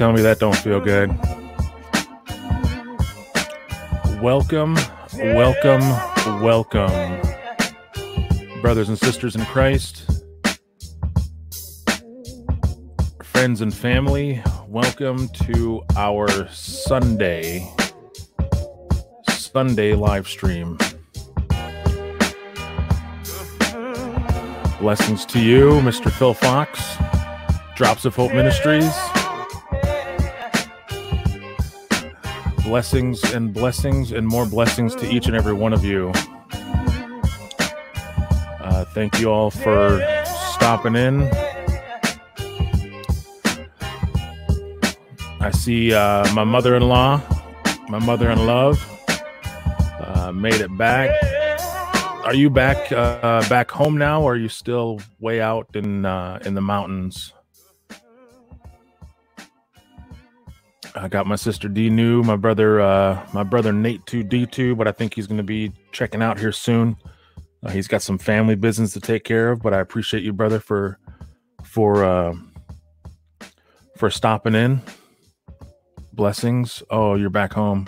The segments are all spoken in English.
tell me that don't feel good. Welcome, welcome, welcome, brothers and sisters in Christ, friends and family. Welcome to our Sunday Sunday live stream. Blessings to you, Mr. Phil Fox, Drops of Hope Ministries. Blessings and blessings and more blessings to each and every one of you. Uh, thank you all for stopping in. I see uh, my mother in law, my mother in love, uh, made it back are you back uh, back home now, or are you still way out in uh, in the mountains? I got my sister D new, my brother uh, my brother Nate two D two, but I think he's going to be checking out here soon. Uh, he's got some family business to take care of, but I appreciate you, brother, for for uh, for stopping in. Blessings. Oh, you're back home.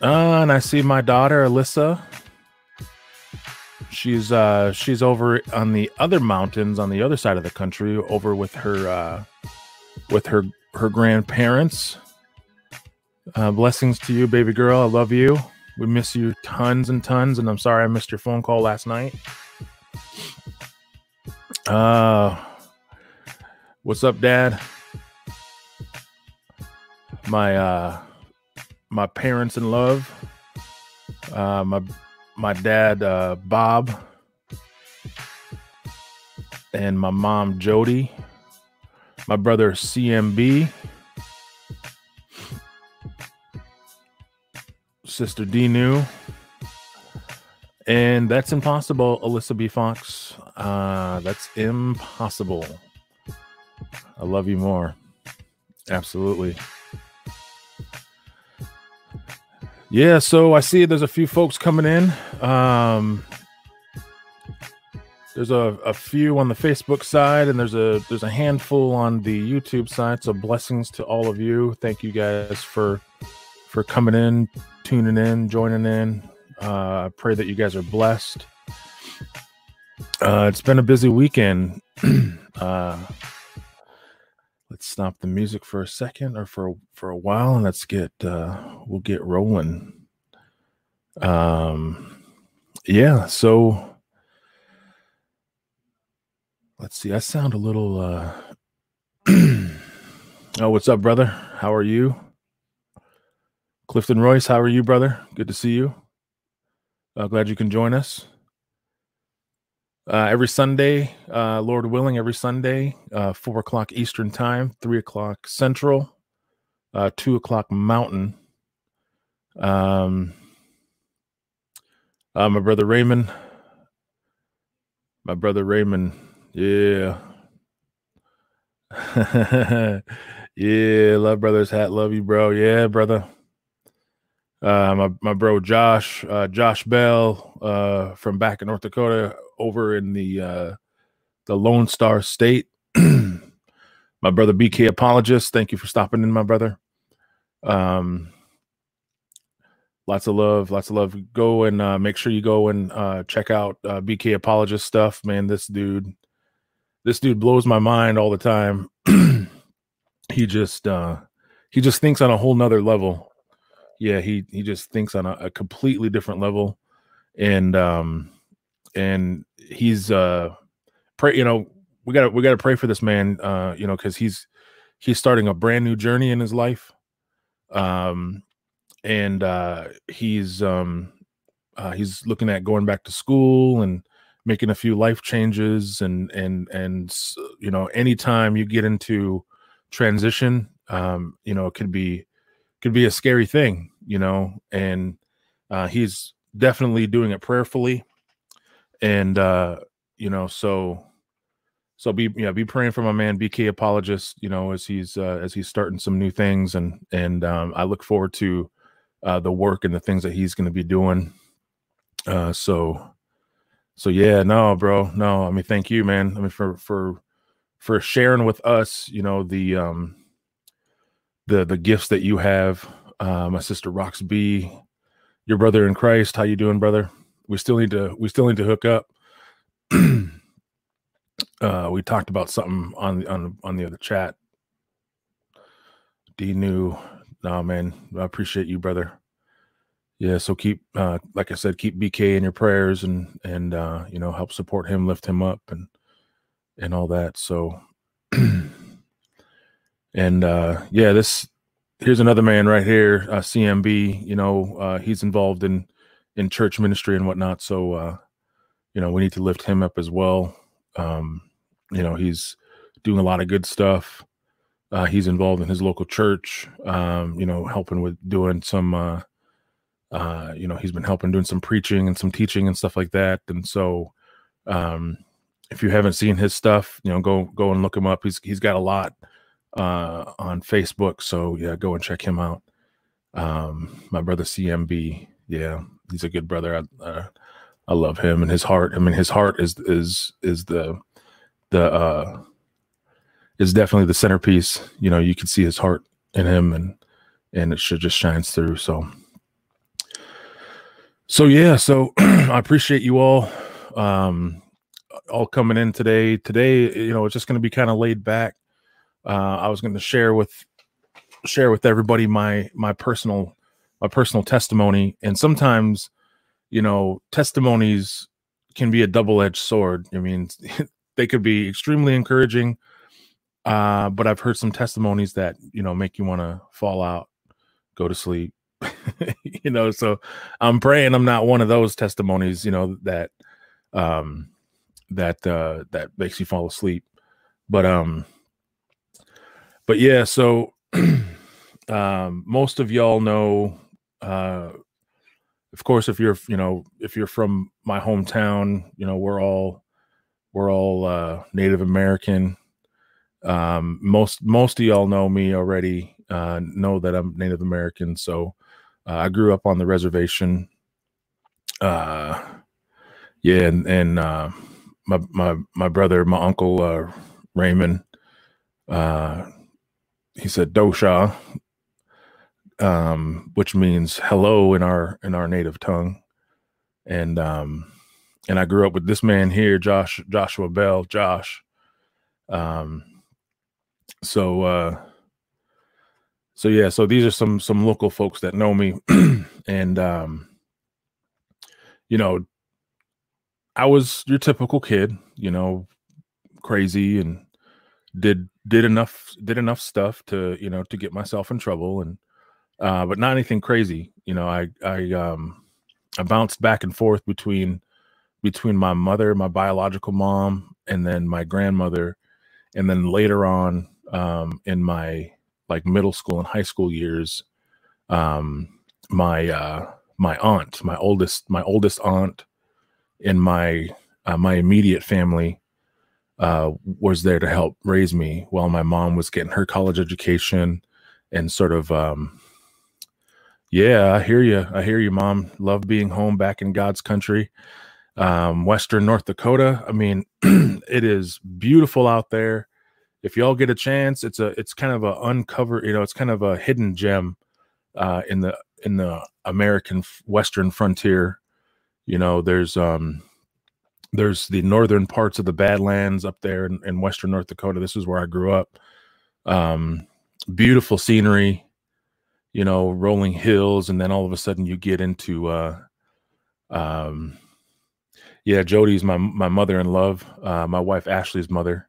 Uh, and I see my daughter Alyssa she's uh she's over on the other mountains on the other side of the country over with her uh with her her grandparents. Uh blessings to you baby girl. I love you. We miss you tons and tons and i'm sorry i missed your phone call last night. Uh what's up dad? My uh my parents in love. Uh my my dad uh, Bob. And my mom Jody, my brother CMB, sister Dinu, and that's impossible, Alyssa B. Fox. Uh, that's impossible. I love you more. Absolutely. Yeah, so I see there's a few folks coming in. Um, there's a, a few on the Facebook side, and there's a there's a handful on the YouTube side. So blessings to all of you. Thank you guys for for coming in, tuning in, joining in. Uh, I pray that you guys are blessed. Uh, it's been a busy weekend. uh, let's stop the music for a second or for for a while and let's get uh we'll get rolling um yeah so let's see i sound a little uh oh what's up brother? How are you? Clifton royce how are you brother? Good to see you. Uh, glad you can join us. Uh, every Sunday, uh, Lord willing, every Sunday, uh, four o'clock Eastern time, three o'clock Central, uh, two o'clock Mountain. Um, uh, my brother Raymond, my brother Raymond, yeah, yeah, love brothers hat, love you, bro, yeah, brother. Uh, my my bro Josh, uh, Josh Bell, uh, from back in North Dakota, over in the uh, the Lone Star State. my brother BK Apologist, thank you for stopping in, my brother. Um, lots of love, lots of love. Go and uh, make sure you go and uh, check out uh, BK Apologist stuff, man. This dude, this dude blows my mind all the time. he just uh, he just thinks on a whole nother level yeah, he he just thinks on a, a completely different level, and um, and he's uh, pray. You know, we got to we got to pray for this man. Uh, you know, because he's he's starting a brand new journey in his life, um, and uh, he's um, uh, he's looking at going back to school and making a few life changes and and and you know anytime you get into transition um you know it could be could be a scary thing, you know, and uh, he's definitely doing it prayerfully. And, uh, you know, so, so be, yeah, be praying for my man, BK apologist, you know, as he's, uh, as he's starting some new things. And, and, um, I look forward to, uh, the work and the things that he's going to be doing. Uh, so, so yeah, no, bro, no. I mean, thank you, man. I mean, for for for sharing with us, you know, the um the the gifts that you have. Uh, my sister Rox B, your brother in Christ. How you doing, brother? We still need to we still need to hook up. uh, we talked about something on the on on the other chat. D new, no man, I appreciate you, brother yeah so keep uh like i said keep bk in your prayers and and uh you know help support him lift him up and and all that so and uh yeah this here's another man right here uh cmb you know uh he's involved in in church ministry and whatnot so uh you know we need to lift him up as well. Um you know he's doing a lot of good stuff. Uh he's involved in his local church um you know helping with doing some uh uh, you know, he's been helping doing some preaching and some teaching and stuff like that. And so, um, if you haven't seen his stuff, you know, go go and look him up. He's he's got a lot uh, on Facebook. So yeah, go and check him out. Um, my brother CMB, yeah, he's a good brother. I, uh, I love him and his heart. I mean, his heart is is is the the uh, is definitely the centerpiece. You know, you can see his heart in him, and and it should just shines through. So so yeah, so I appreciate you all um all coming in today. Today, you know, it's just going to be kind of laid back. Uh I was going to share with share with everybody my my personal my personal testimony and sometimes you know testimonies can be a double-edged sword i mean they could be extremely encouraging uh but i've heard some testimonies that you know make you want to fall out go to sleep you know, so I'm praying I'm not one of those testimonies, you know, that um that uh that makes you fall asleep. But um but yeah, so um most of y'all know uh of course if you're you know if you're from my hometown you know we're all we're all uh native american um most most of y'all know me already uh know that i'm native american so uh, I grew up on the reservation. Uh, yeah, and, and uh, my my my brother, my uncle uh, Raymond, uh, he said dosha, um, which means hello in our in our native tongue, and um, and I grew up with this man here, Josh Joshua Bell, Josh. Um, so uh, so yeah so these are some some local folks that know me. And um you know i was your typical kid you know crazy and did did enough did enough stuff to you know to get myself in trouble and uh but not anything crazy. You know i i um i bounced back and forth between between my mother my biological mom and then my grandmother and then later on um in my like middle school and high school years, um, my uh, my aunt, my oldest my oldest aunt, in my uh, my immediate family uh, was there to help raise me while my mom was getting her college education and sort of um, yeah i hear you i hear you mom. Love being home back in god's country. Um, western north dakota i mean it is beautiful out there if y'all get a chance, it's a it's kind of a uncover, you know, it's kind of a hidden gem uh, in the in the American Western frontier. You know, there's um there's the northern parts of the Badlands up there in, in Western North Dakota. This is where I grew up. Um, beautiful scenery, you know, rolling hills, and then all of a sudden you get into uh, um, yeah, Jody's my my mother in love, uh, my wife Ashley's mother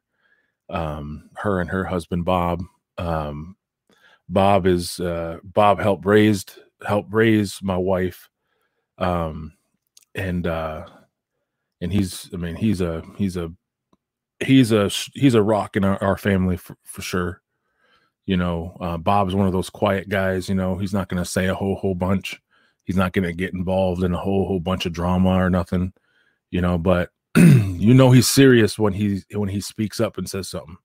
um, her and her husband Bob. Um, Bob is uh, Bob helped raised helped raise my wife, um, and uh, and he's I mean he's a he's a he's a he's a rock in our, our family for, for sure. You know, uh, Bob's one of those quiet guys. You know, he's not going to say a whole whole bunch. He's not going to get involved in a whole whole bunch of drama or nothing. You know, but you know he's serious when he when he speaks up and says something.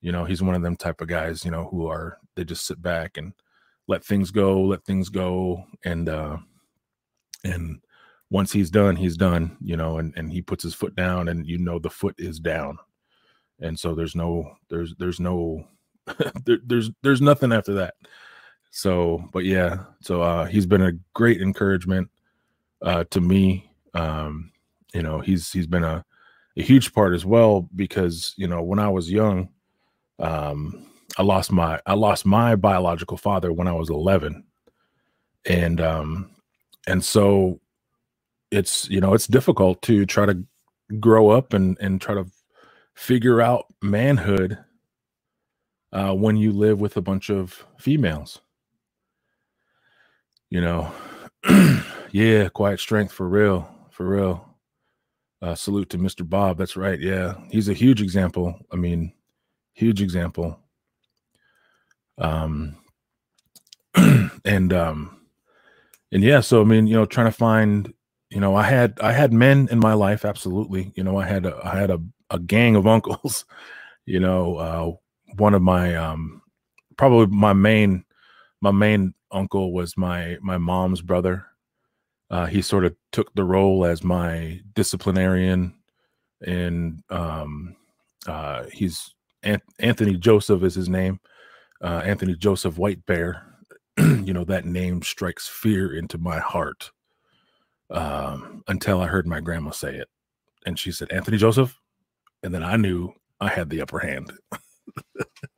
You know, he's one of them type of guys, you know, who are they just sit back and let things go, let things go and uh and once he's done, he's done, you know, and, and he puts his foot down and you know the foot is down. And so there's no there's there's no there, there's there's nothing after that. So, but yeah, so uh he's been a great encouragement uh to me. Um, you know, he's he's been a, a huge part as well because, you know, when I was young, um I lost my I lost my biological father when I was 11. And um and so it's you know it's difficult to try to grow up and and try to figure out manhood uh, when you live with a bunch of females. You know, yeah, quiet strength for real, for real. Uh, salute to Mr. Bob. That's right. Yeah, he's a huge example. I mean, huge example. Um, and um, and yeah, so I mean, you know, trying to find you know, I had I had men in my life, absolutely. You know, I had a, I had a, a gang of uncles. You know, uh, one of my um, probably my main my main uncle was my my mom's brother. Uh, he sort of took the role as my disciplinarian, and um, uh, he's An- Anthony Joseph is his name. Uh, Anthony Joseph White Bear. you know that name strikes fear into my heart um, until I heard my grandma say it. And she said, Anthony Joseph. And then I knew I had the upper hand.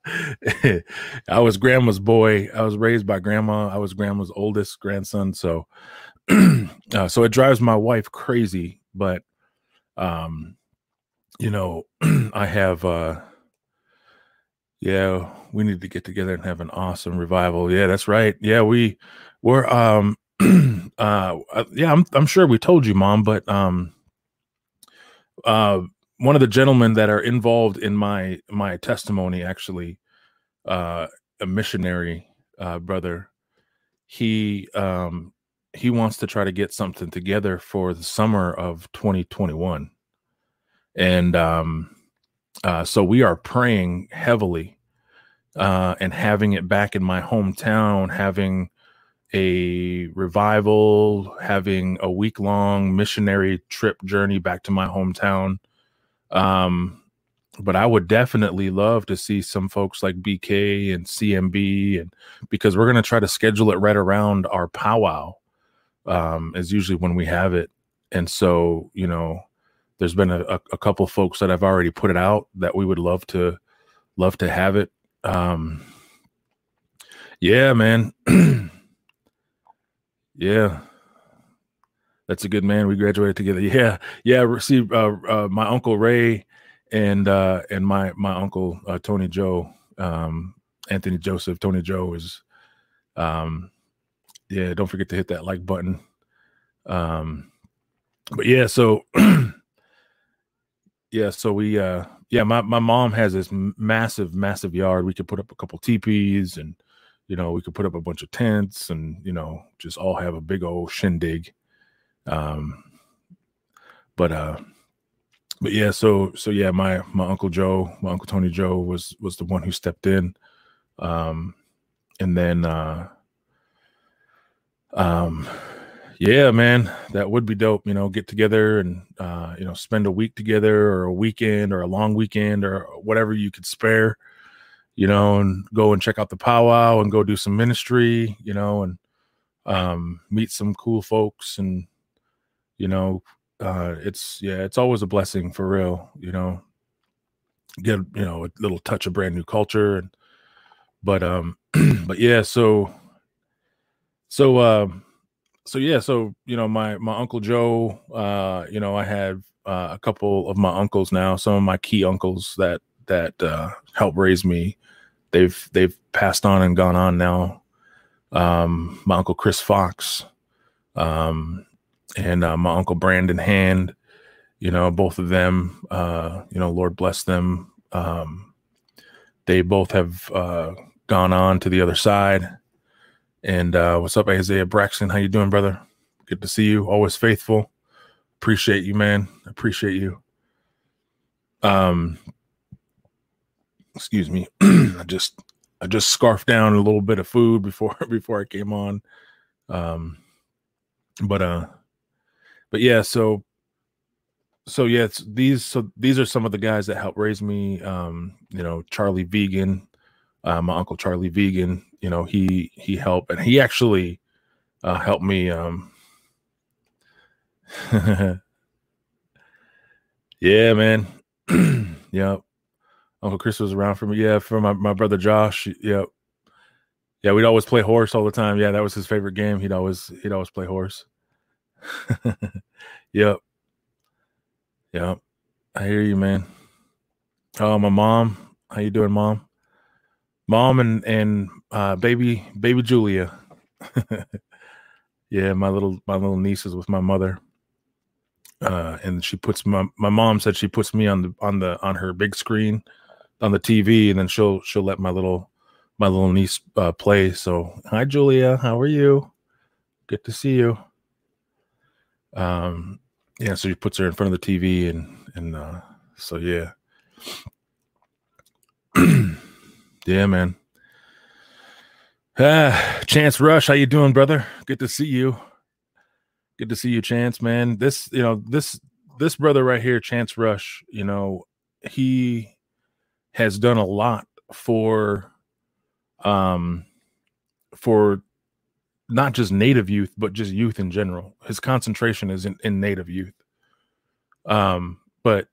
I was grandma's boy. I was raised by grandma. I was grandma's oldest grandson. So, uh, so it drives my wife crazy. But, um, you know, I have, uh, yeah, we need to get together and have an awesome revival. Yeah, that's right. Yeah, we, we're, um, uh, uh, yeah, I'm I'm sure we told you, mom, but um, uh, one of the gentlemen that are involved in my my testimony, actually, uh, a missionary uh, brother, he um he wants to try to get something together for the summer of 2021, and um, uh, so we are praying heavily, uh, and having it back in my hometown, having a revival, having a week long missionary trip journey back to my hometown. Um, but I would definitely love to see some folks like BK and CMB, and because we're going to try to schedule it right around our powwow, um, is usually when we have it. And so, you know, there's been a, a couple folks that I've already put it out that we would love to love to have it. Um, yeah, man. Yeah. That's a good man. We graduated together. Yeah. Yeah. See, uh, uh, my uncle Ray and, uh, and my, my uncle, uh, Tony Joe, um, Anthony Joseph, Tony Joe is, um, yeah, don't forget to hit that like button. Um, but yeah, so, yeah, so we, uh, yeah, my, my mom has this massive, massive yard. We could put up a couple teepees and, you know, we could put up a bunch of tents and, you know, just all have a big old shindig. Um, but, uh, but yeah, so, so yeah, my, my uncle Joe, my uncle Tony Joe was, was the one who stepped in. Um, and then, uh, um, yeah, man, that would be dope. You know, get together and uh, you know spend a week together, or a weekend, or a long weekend, or whatever you could spare you know, and go and check out the powwow and go do some ministry, you know, and um, meet some cool folks. And, you know, uh, it's, yeah, it's always a blessing for real, you know, get, you know, a little touch of brand new culture. And, but, um, but yeah, so, so, um, so yeah, so, you know, my, my uncle Joe, uh, you know, I have uh, a couple of my uncles now, some of my key uncles that, that, uh, helped raise me they've they've passed on and gone on now. Um, my uncle Chris Fox, um, and uh, my uncle Brandon Hand. You know, both of them. Uh, you know, Lord bless them. Um, they both have uh, gone on to the other side. And uh, what's up, Isaiah Braxton? How you doing, brother? Good to see you. Always faithful. Appreciate you, man. Appreciate you. Um, excuse me i just i just scarfed down a little bit of food before before i came on um but uh but yeah, so so yeah, it's these so these are some of the guys that helped raise me. Um, you know, Charlie Vegan, uh, my uncle Charlie Vegan. You know, he he helped, and he actually uh, helped me. Um, yeah, man. yep. Uncle Chris was around for me. Yeah, for my, my brother Josh. Yep. Yeah, we'd always play horse all the time. Yeah, that was his favorite game. He'd always he'd always play horse. yep. Yep. I hear you, man. Oh, my mom. How you doing, mom? Mom and and uh, baby baby Julia. yeah, my little my little niece is with my mother. Uh, and she puts my my mom said she puts me on the on the on her big screen on the TV, and then she'll she'll let my little my little niece uh, play. So, hi Julia, how are you? Good to see you. Um, yeah, so she puts her in front of the TV, and and uh, so yeah, yeah, man. Ah, Chance Rush, how you doing, brother? Good to see you. Good to see you, Chance, man. This, you know, this this brother right here, Chance Rush, you know, he has done a lot for um for not just native youth but just youth in general his concentration is in, in native youth um but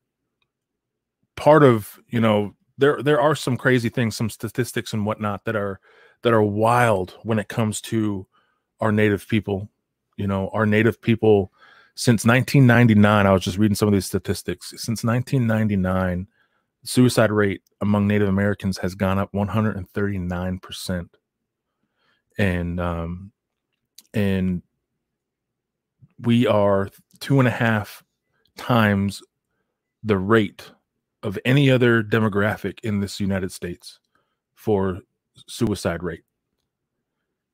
part of you know there there are some crazy things some statistics and whatnot that are that are wild when it comes to our native people you know our native people since 1999 i was just reading some of these statistics since 1999 suicide rate among Native Americans has gone up 139%. And um, and we are two and a half times the rate of any other demographic in this United States for suicide rate.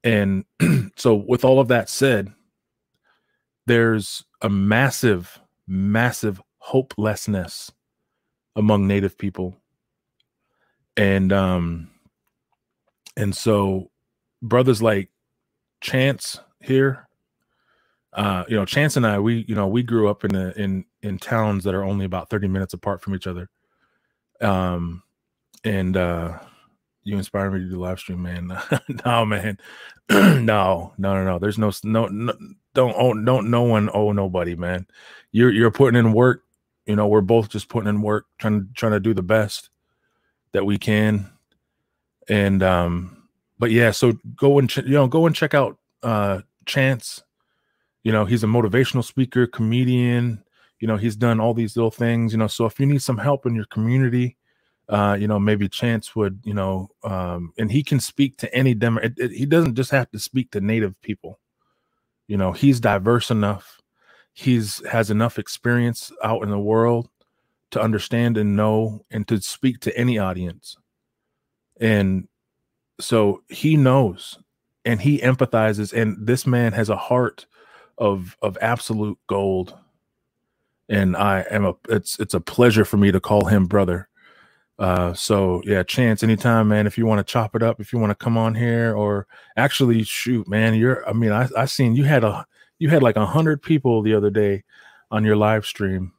And so, with all of that said, there's a massive, massive hopelessness among native people and um and so brothers like chance here uh you know chance and i we you know we grew up in a, in in towns that are only about 30 minutes apart from each other um and uh you inspire me to do live stream man. No man. No no no no. There's no no, no don't owe don't no one owe nobody man. You're you're putting in work. You know we're both just putting in work trying trying to do the best that we can. And um but yeah so go and ch- you know go and check out uh chance. You know he's a motivational speaker comedian. You know he's done all these little things you know. So if you need some help in your community uh you know maybe chance would you know um and he can speak to any demo it, it, he doesn't just have to speak to native people. You know he's diverse enough. He's has enough experience out in the world to understand and know and to speak to any audience. And so he knows and he empathizes and this man has a heart of of absolute gold. And i am a it's it's a pleasure for me to call him brother uh so yeah chance anytime man if you want to chop it up if you want to come on here or actually shoot man you're i mean i i seen you had a you had like a hundred people the other day on your live stream.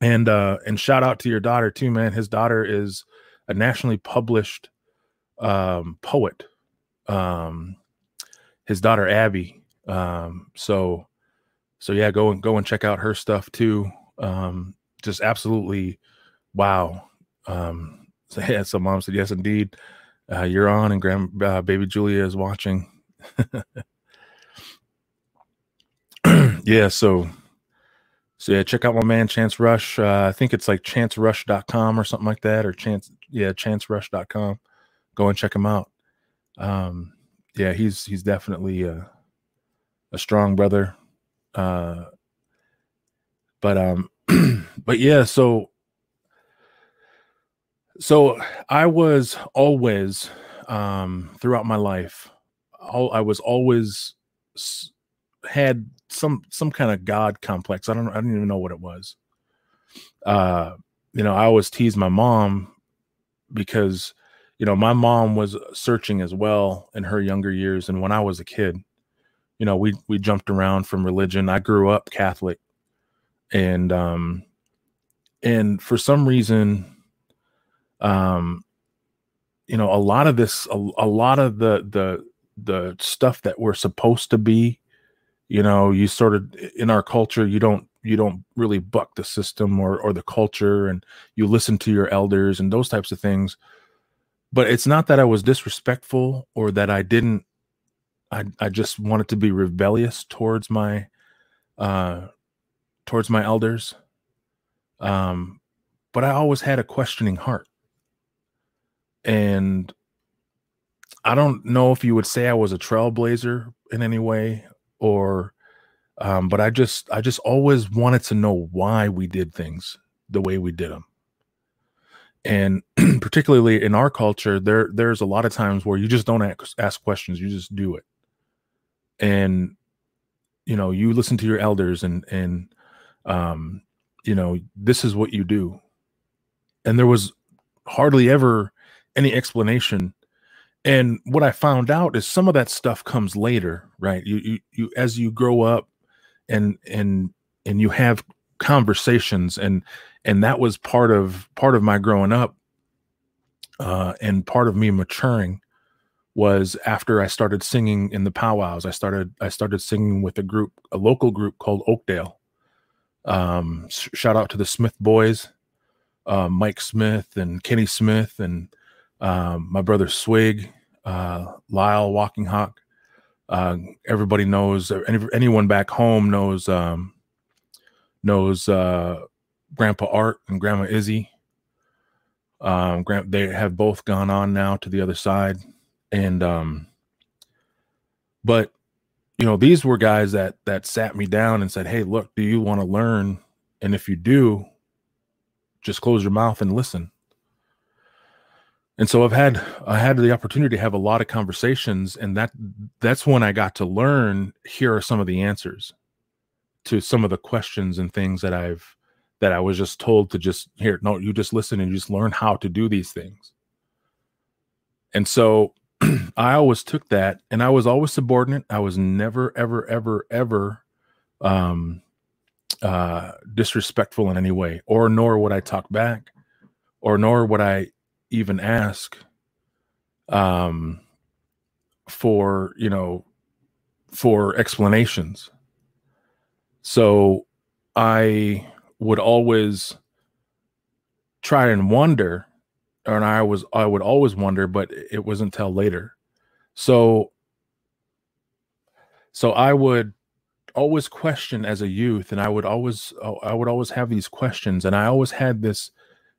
And uh and shout out to your daughter too man. His daughter is a nationally published um poet. Um his daughter abby um so so yeah go and go and check out her stuff too. Um just absolutely wow um so yeah so mom said yes indeed uh, you're on and grand uh, baby julia is watching yeah, so so yeah, check out my man Chance Rush. Uh, I think it's like chancerush.com or something like that, or chance yeah, chancerush.com. Go and check him out. Um, yeah, he's he's definitely a, a strong brother. Uh, but um, but yeah, so so I was always um throughout my life, all I was always had some some kind of god complex. I don't I don't even know what it was. Uh, you know, I always teased my mom because you know my mom was searching as well in her younger years and when I was a kid. you know, we we jumped around from religion. I grew up Catholic, and um, and for some reason, um, you know, a lot of this, a, a lot of the the the stuff that we're supposed to be, you know, you sort of in our culture, you don't you don't really buck the system or or the culture, and you listen to your elders and those types of things. But it's not that I was disrespectful or that I didn't I I just wanted to be rebellious towards my uh towards my elders. Um but I always had a questioning heart. And I don't know if you would say I was a trailblazer in any way or um but I just I just always wanted to know why we did things the way we did them. And particularly in our culture there there's a lot of times where you just don't ask, ask questions, you just do it and you know you listen to your elders and and um you know this is what you do and there was hardly ever any explanation and what i found out is some of that stuff comes later right you you, you as you grow up and and and you have conversations and and that was part of part of my growing up uh and part of me maturing was after I started singing in the powwows. I started I started singing with a group, a local group called Oakdale. Um, shout out to the Smith boys, uh, Mike Smith and Kenny Smith and um, my brother Swig, uh, Lyle Walking Hawk. Uh, everybody knows. Any, anyone back home knows um, knows uh, Grandpa Art and Grandma Izzy. Um, they have both gone on now to the other side and um but you know these were guys that that sat me down and said hey look do you want to learn and if you do just close your mouth and listen and so i've had i had the opportunity to have a lot of conversations and that that's when i got to learn here are some of the answers to some of the questions and things that i've that i was just told to just here no you just listen and you just learn how to do these things and so I always took that and I was always subordinate. I was never, ever, ever, ever um, uh, disrespectful in any way, or nor would I talk back, or nor would I even ask um, for, you know, for explanations. So I would always try and wonder and I was I would always wonder, but it wasn't until later. So so I would always question as a youth and I would always I would always have these questions and I always had this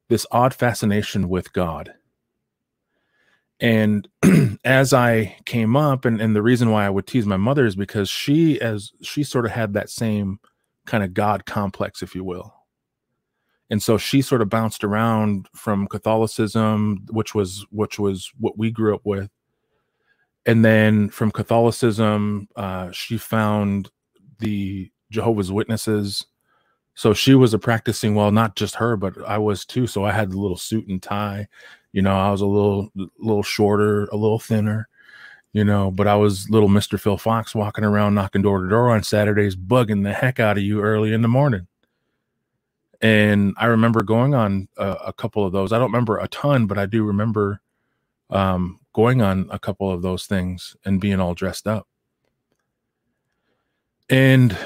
this odd fascination with God. And as I came up and, and the reason why I would tease my mother is because she as she sort of had that same kind of God complex, if you will. And so she sort of bounced around from catholicism which was which was what we grew up with. And then from catholicism uh, she found the jehovah's witnesses so she was a practicing well not just her but i was too so i had the little suit and tie you know i was a little little shorter a little thinner you know but i was little mr phil fox walking around knocking door to door on saturdays bugging the heck out of you early in the morning and I remember going on a, a, couple of those. I don't remember a ton, but I do remember um, going on a couple of those things and being all dressed up. And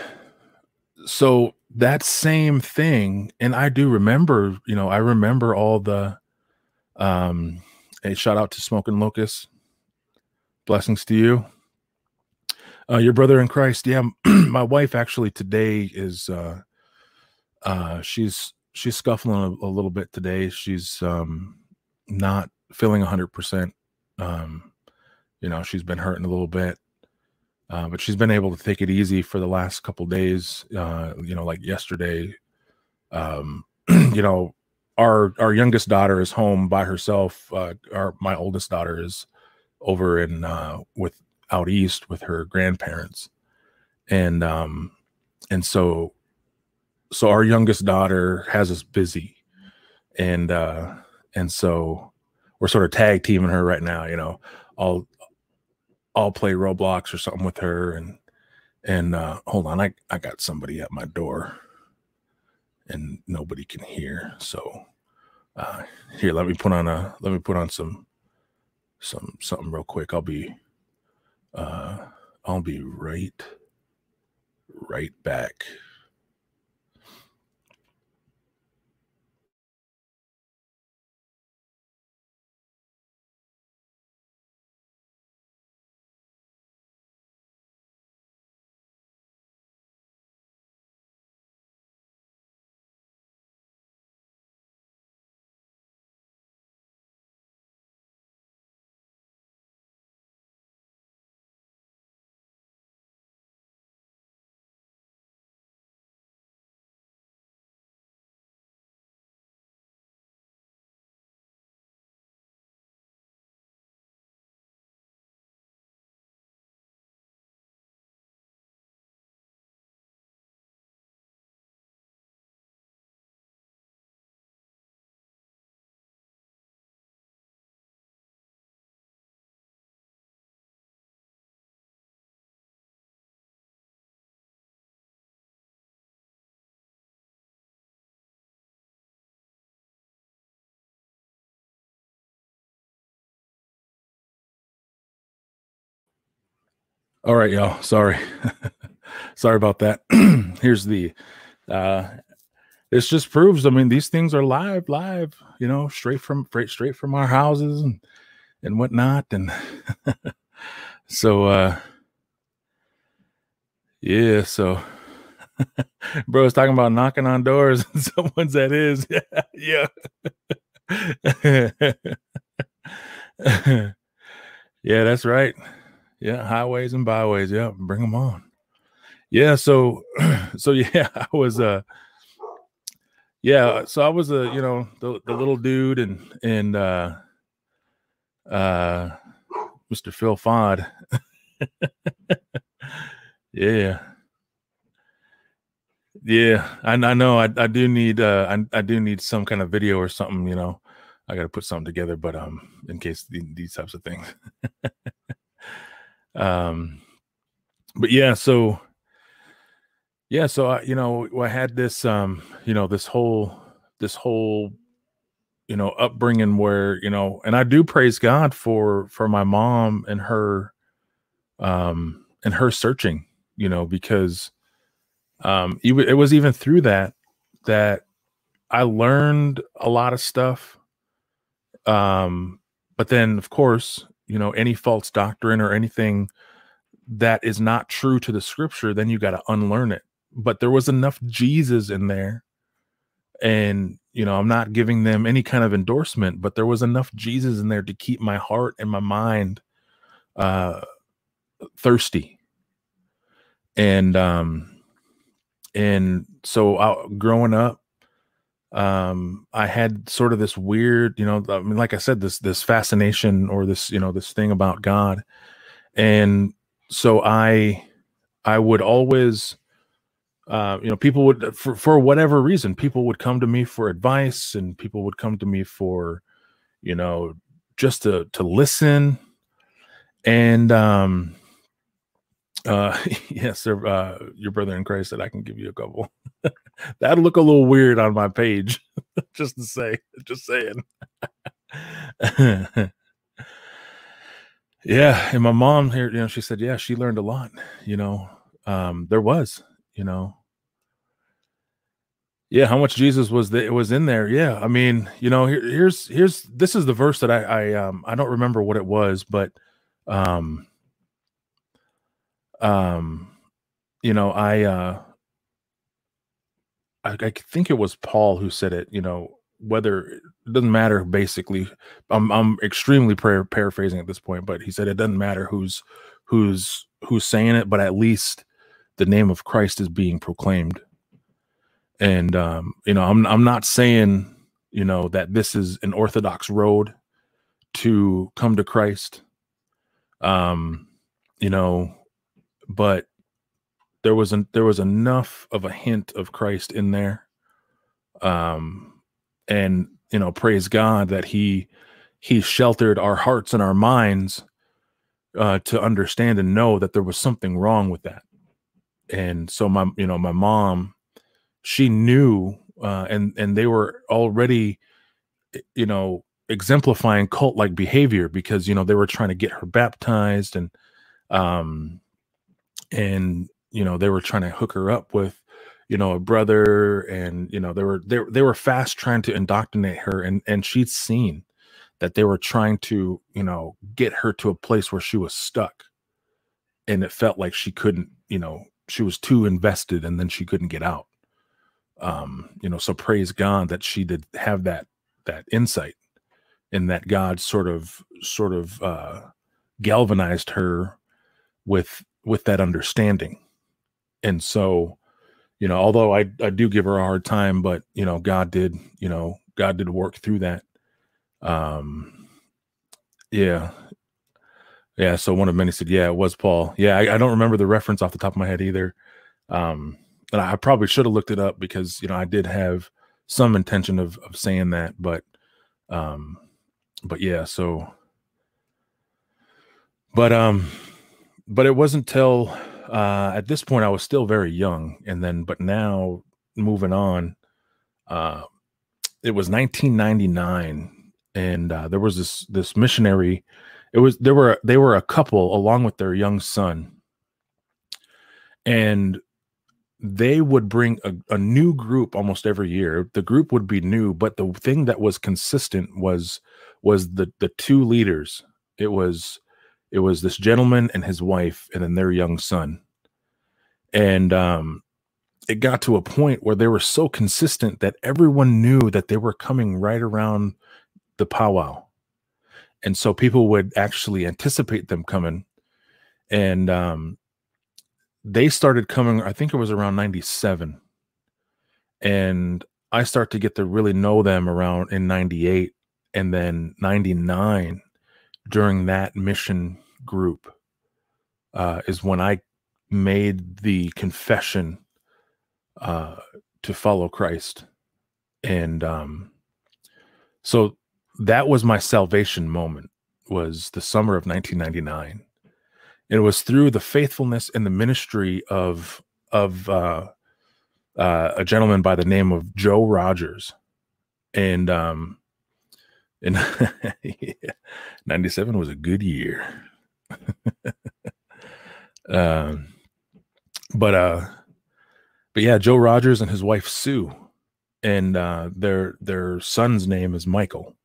so that same thing, and I do remember, you know, I remember all the um a shout out to Smoking Locust. Blessings to you. Uh, your brother in Christ. Yeah, my wife actually today is uh uh, she's she's scuffling a, a, little bit today. She's um, not feeling hundred percent. Um, you know, she's been hurting a little bit, uh, but she's been able to take it easy for the last couple days. Uh, you know, like yesterday. Um, you know, our our youngest daughter is home by herself. Uh, our my oldest daughter is over in uh, with out east with her grandparents, and um, and so so our youngest daughter has us busy and uh and so we're sort of tag teaming her right now you know i'll i'll play roblox or something with her and And uh, hold on, I, I got somebody at my door and nobody can hear. So uh, here, let me put on a let me put on some some something real quick. I'll be uh I'll be right right back. All right, y'all. Sorry. Sorry about that. Here's the uh this just proves, I mean, these things are live, live, you know, straight from straight from our houses and and whatnot. And so uh yeah, so bro is talking about knocking on doors and someone's that is. yeah. yeah, that's right. Yeah, highways and byways. Yeah, bring them on. Yeah, so so yeah, I was uh yeah, so I was a you know the the little dude and and uh uh Mr. Phil Fod. yeah. Yeah, I, I know. I, I do need uh I, I do need some kind of video or something, you know. I got to put something together, but um, in case the, these types of things. um but yeah so yeah so i you know i had this um you know this whole this whole you know upbringing where you know and i do praise god for for my mom and her um and her searching you know because um it was even through that that i learned a lot of stuff um but then of course you know any false doctrine or anything that is not true to the scripture then you got to unlearn it. But there was enough jesus in there and you know i'm not giving them any kind of endorsement but there was enough jesus in there to keep my heart and my mind uh thirsty. And um and so I, growing up um i had sort of this weird you know i mean like i said this this fascination or this you know this thing about god. And so i i would always uh you know people would for for whatever reason people would come to me for advice and people would come to me for you know just to to listen. And um uh yes sir uh your brother in christ said i can give you a couple That'd look a little weird on my page. just to say, just saying. yeah, and my mom here, you know, she said, yeah, she learned a lot. You know, um, there was, you know, yeah, how much Jesus was that it was in there? Yeah, I mean, you know, here, here's here's this is the verse that I I um I don't remember what it was, but um um you know I uh I, I think it was Paul who said it. You know, whether it doesn't matter. Basically, I'm I'm extremely par- paraphrasing at this point, but he said it doesn't matter who's who's who's saying it, but at least the name of Christ is being proclaimed. And um, you know, I'm I'm not saying you know that this is an orthodox road to come to Christ. Um, you know, but there was an, there was enough of a hint of Christ in there. Um, and you know, praise God that he he sheltered our hearts and our minds uh, to understand and know that there was something wrong with that. and so my you know my mom she knew uh, and and they were already you know exemplifying cult like behavior because you know they were trying to get her baptized and um and you know they were trying to hook her up with you know a brother and you know they were they, they were fast trying to indoctrinate her and and she'd seen that they were trying to you know get her to a place where she was stuck and it felt like she couldn't you know she was too invested and then she couldn't get out. Um you know so praise god that she did have that that insight and that god sort of sort of uh galvanized her with with that understanding. And so you know although i i do give her a hard time but you know god did you know god did work through that. Um yeah. Yeah so one of many said yeah it was paul. Yeah I, I don't remember the reference off the top of my head either. Um and I probably should have looked it up because you know I did have some intention of of saying that, but um, but yeah, so but um, but it wasn't till uh, at this point I was still very young, and then but now moving on, uh, it was 1999, and uh, there was this this missionary. It was there were they were a couple along with their young son, and they would bring a, a, new group almost every year the group would be new but the thing that was consistent was was the the two leaders it was it was this gentleman and his wife and then their young son. And um it got to a point where they were so consistent that everyone knew that they were coming right around the powwow. And so people would actually anticipate them coming. And um they started coming i think it was around 97 and i start to get to really know them around in 98 and then 99 during that mission group uh, is when i made the confession uh, to follow christ. And um, so that was my salvation moment was the summer of 1999 it was through the faithfulness and the ministry of of uh, uh, a gentleman by the name of Joe Rogers, and um, and yeah, 97 was a good year. um, but uh, but yeah, Joe Rogers and his wife Sue, and uh, their their son's name is Michael,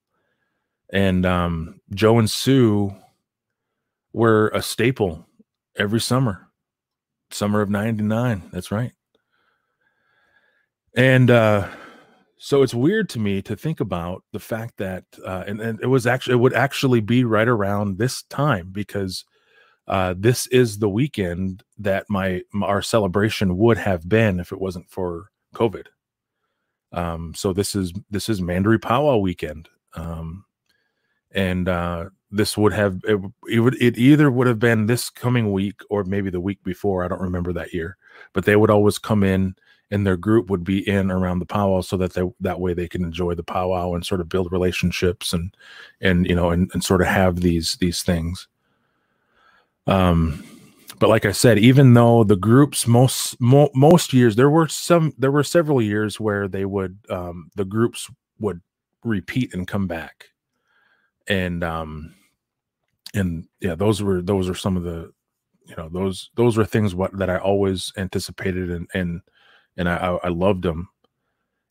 and um, Joe and Sue were a staple every summer. Summer of 99. That's right. And uh, so it's weird to me to think about the fact that, uh, and, and it was actually, it would actually be right around this time because uh, this is the weekend that my, our celebration would have been if it wasn't for COVID. Um, so this is, this is Mandaree Powwow weekend. Um, and uh, this would have it, it, would it either would have been this coming week or maybe the week before i don't remember that year but they would always come in and their group would be in around the powwow so that they that way they can enjoy the powwow and sort of build relationships and and you know and, and sort of have these these things. Um but like i said even though the groups most mo- most years there were some there were several years where they would um the groups would repeat and come back. And um and yeah those were those are some of the you know those those were things what that i always anticipated and and and i i loved them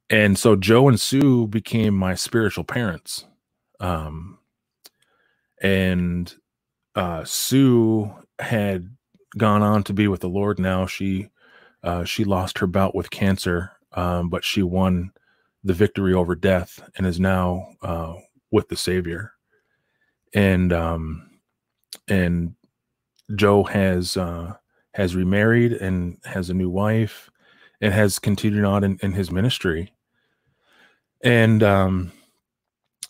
and so joe and sue became my spiritual parents. Um and uh sue had gone on to be with the lord now. She uh she lost her bout with cancer um but she won the victory over death and is now uh with the savior. And um and Joe has uh has remarried and has a new wife and has continued on in, in his ministry. And um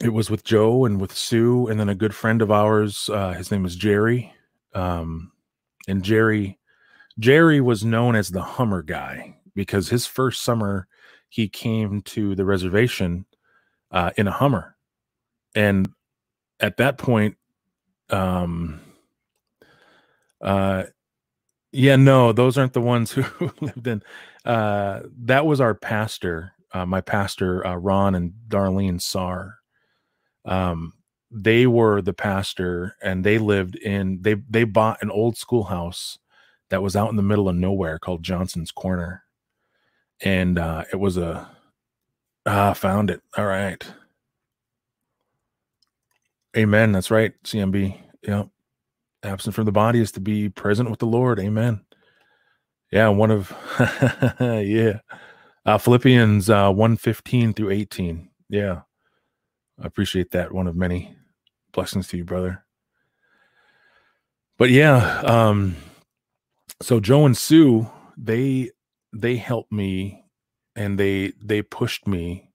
it was with Joe and with Sue and then a good friend of ours, uh his name is Jerry. Um and Jerry Jerry was known as the Hummer guy because his first summer he came to the reservation uh, in a Hummer. And at that point, um, uh, Yeah, no, those aren't the ones who lived in. Uh, that was our pastor, uh, my pastor, uh, Ron and Darlene Sarr. Um, they were the pastor, and they lived in they they bought an old schoolhouse that was out in the middle of nowhere called Johnson's Corner, and uh, it was a ah found it. All right, Amen. That's right, CMB. Yep absent from the body is to be present with the Lord. Amen. Yeah, one of yeah. Uh, Philippians uh 115 through 18. Yeah. I appreciate that. One of many blessings to you, brother. But yeah, um so Joe and Sue, they they helped me and they they pushed me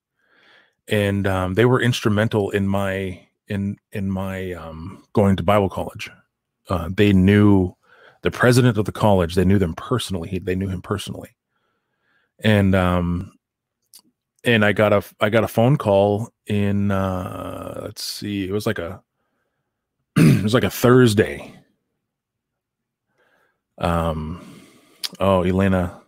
and um they were instrumental in my in in my um going to Bible college uh, they knew the president of the college. They knew them personally. He, they knew him personally, and um, and I got a I got a phone call in uh, let's see, it was like a it was like a Thursday. Um, oh, Elena,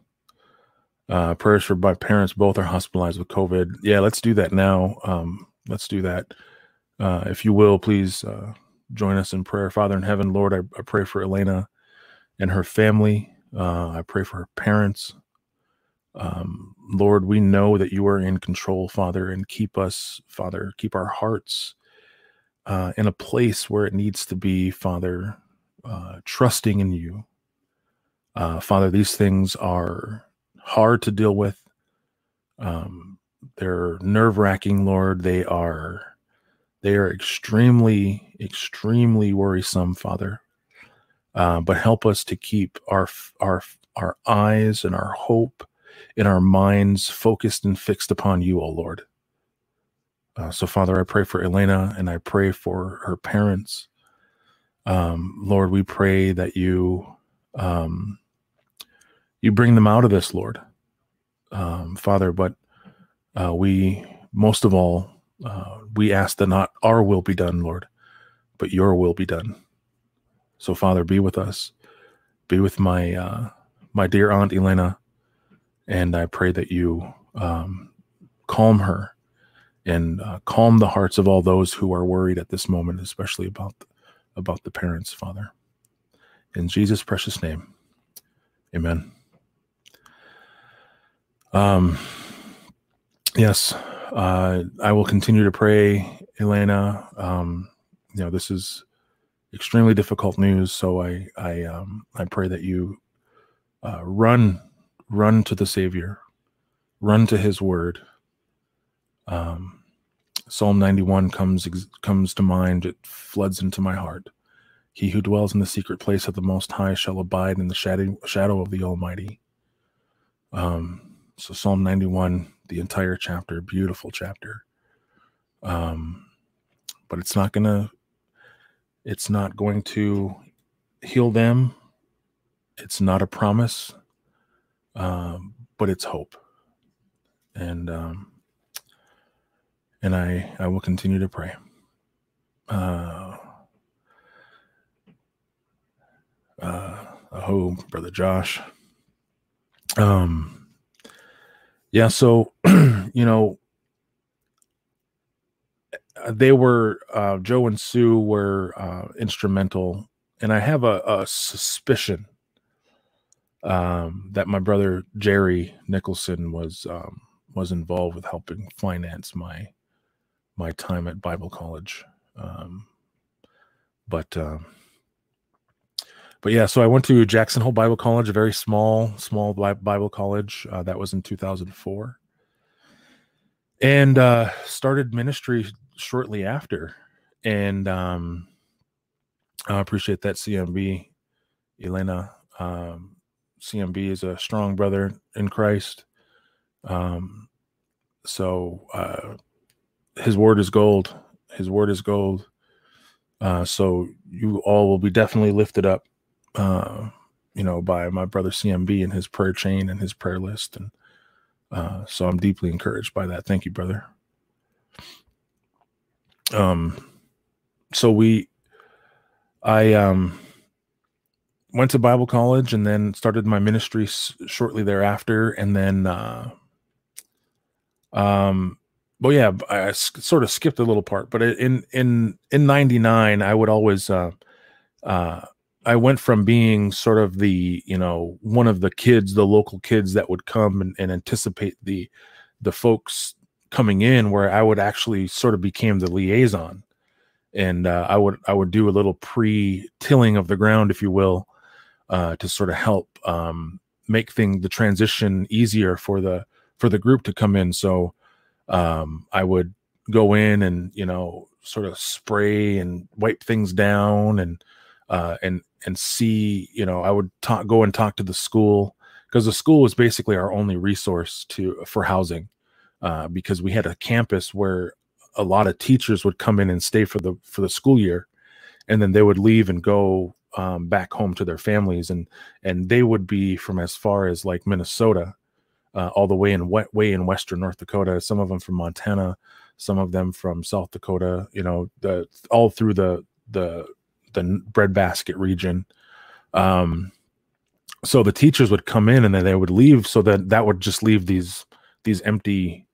uh, prayers for my parents. Both are hospitalized with COVID. Yeah, let's do that now. Um, let's do that. Uh, if you will, please uh, join us in prayer. Father in heaven, Lord, I, I pray for Elena and her family. Uh, I pray for her parents. Um, Lord, we know that you are in control, Father, and keep us, Father, keep our hearts uh, in a place where it needs to be, Father, uh, trusting in you. Uh, Father, these things are hard to deal with. Um, they're nerve wracking, Lord. They are they are extremely, extremely worrisome, Father. Uh, but help us to keep our our our eyes and our hope and our minds focused and fixed upon you, O Lord. Uh, so, Father, I pray for Elena and I pray for her parents. Um, Lord, we pray that you um, you bring them out of this, Lord, um, Father. But uh, we most of all uh, we ask that not our will be done, Lord, but your will be done. So, Father, be with us. Be with my uh, my dear aunt Elena, and I pray that you um, calm her and uh, calm the hearts of all those who are worried at this moment, especially about about the parents, Father. In Jesus' precious name, Amen. Um. Yes, uh, I will continue to pray, Elena. Um, you know, this is extremely difficult news, so I I um, I pray that you uh, run run to the Savior, run to His Word. Um, Psalm 91 comes comes to mind. It floods into my heart. He who dwells in the secret place of the Most High shall abide in the shadow shadow of the Almighty. Um, so Psalm 91 the entire chapter, beautiful chapter. Um, but it's not gonna, it's not going to heal them. It's not a promise, um, but it's hope. And um, and I I will continue to pray. Uh, uh, oh, brother Josh. Um, yeah, so you know, they were uh, Joe and Sue were uh, instrumental, and I have a, a suspicion um, that my brother Jerry Nicholson was um, was involved with helping finance my my time at Bible college. Um, but um, but yeah, so I went to Jackson Hole Bible College, a very small, small Bible college. Uh, that was in 2004, and uh, started ministry shortly after. And um, I appreciate that CMB, Elena. Um, CMB is a strong brother in Christ. Um, so uh, his word is gold. His word is gold. Uh, so you all will be definitely lifted up uh, you know, by my brother CMB and his prayer chain and his prayer list. And uh, so I'm deeply encouraged by that. Thank you, brother. Um, so we, I, um, went to Bible college and then started my ministry s- shortly thereafter. And then, uh, um, well, yeah, I sort of skipped a little part, but in in in '99, I would always, uh, uh, I went from being sort of the you know one of the kids, the local kids that would come and, and anticipate the the folks coming in, where I would actually sort of became the liaison, and uh, I would I would do a little pre tilling of the ground, if you will, uh, to sort of help um, make thing the transition easier for the for the group to come in. So um, I would go in and you know sort of spray and wipe things down and uh, and and see you know I would talk go and talk to the school because the school was basically our only resource to for housing uh, because we had a campus where a lot of teachers would come in and stay for the for the school year and then they would leave and go um, back home to their families and and they would be from as far as like Minnesota uh, all the way in wet way in western North Dakota. Some of them from Montana, some of them from South Dakota. You know, the all through the the the breadbasket region. Um, so the teachers would come in and then they would leave. So that that would just leave these these empty,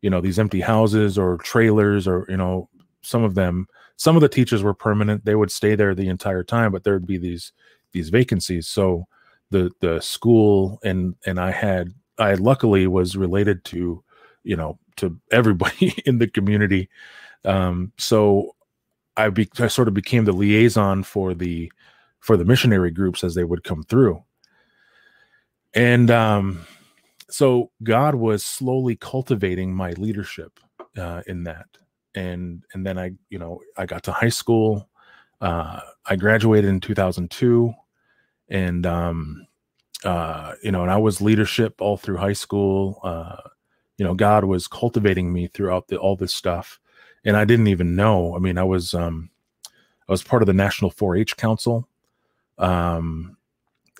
you know, these empty houses or trailers or you know some of them. Some of the teachers were permanent; they would stay there the entire time, but there would be these these vacancies. So the the school and and I had I luckily was related to, you know, to everybody in the community. Um, so I, be, I sort of became the liaison for the for the missionary groups as they would come through. And um, so God was slowly cultivating my leadership uh, in that. And and then I, you know, I got to high school. Uh, I graduated in 2002, and um, uh, you know, and I was leadership all through high school. Uh, you know, God was cultivating me throughout the, all this stuff, and I didn't even know. I mean, I was um, I was part of the National 4-H Council. Um,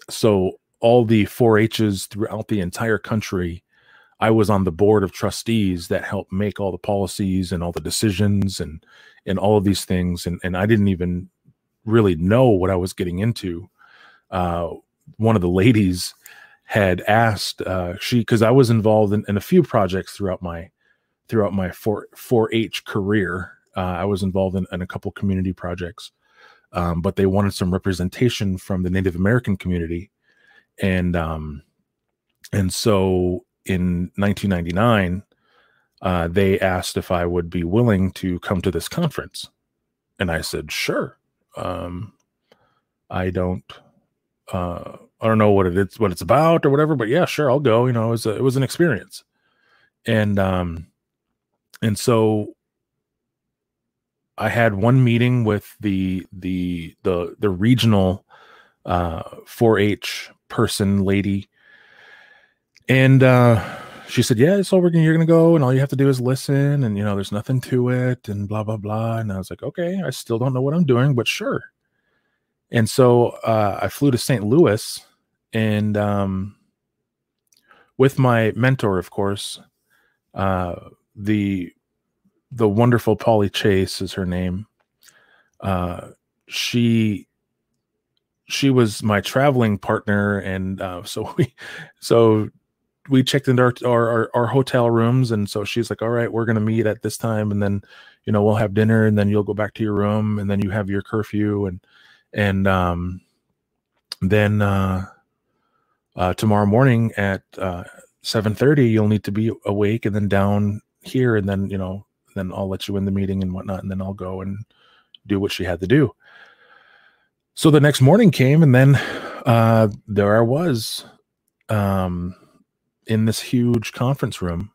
so all the 4-H's throughout the entire country, I was on the board of trustees that helped make all the policies and all the decisions and and all of these things, and and I didn't even really know what I was getting into. Uh, one of the ladies had asked uh, she because I was involved in, in, a few projects throughout my throughout my 4 4-H career. Uh, I was involved in, in, a couple community projects, um, but they wanted some representation from the Native American community, and um, and so in 1999, uh, they asked if I would be willing to come to this conference, and I said sure. Um, I don't uh, I don't know what it is, what it's about or whatever, but yeah, sure, I'll go. You know, it was a, it was an experience, and um, and so I had one meeting with the the the the regional uh 4-H person lady, and uh, she said, "Yeah, it's all gonna, you're gonna go, and all you have to do is listen, and you know, there's nothing to it, and blah blah blah." And I was like, "Okay, I still don't know what I'm doing, but sure." And so uh, I flew to St. Louis and um, with my mentor, of course, uh, the the wonderful Polly Chase is her name. Uh, she she was my traveling partner, and uh, so we so we checked into our, our our hotel rooms, and so she's like, "All right, we're gonna meet at this time, and then you know we'll have dinner, and then you'll go back to your room, and then you have your curfew, and and um, then uh, uh, tomorrow morning at uh, 7.30 you'll need to be awake and then down here and then you know then i'll let you in the meeting and whatnot and then i'll go and do what she had to do so the next morning came and then uh, there i was um, in this huge conference room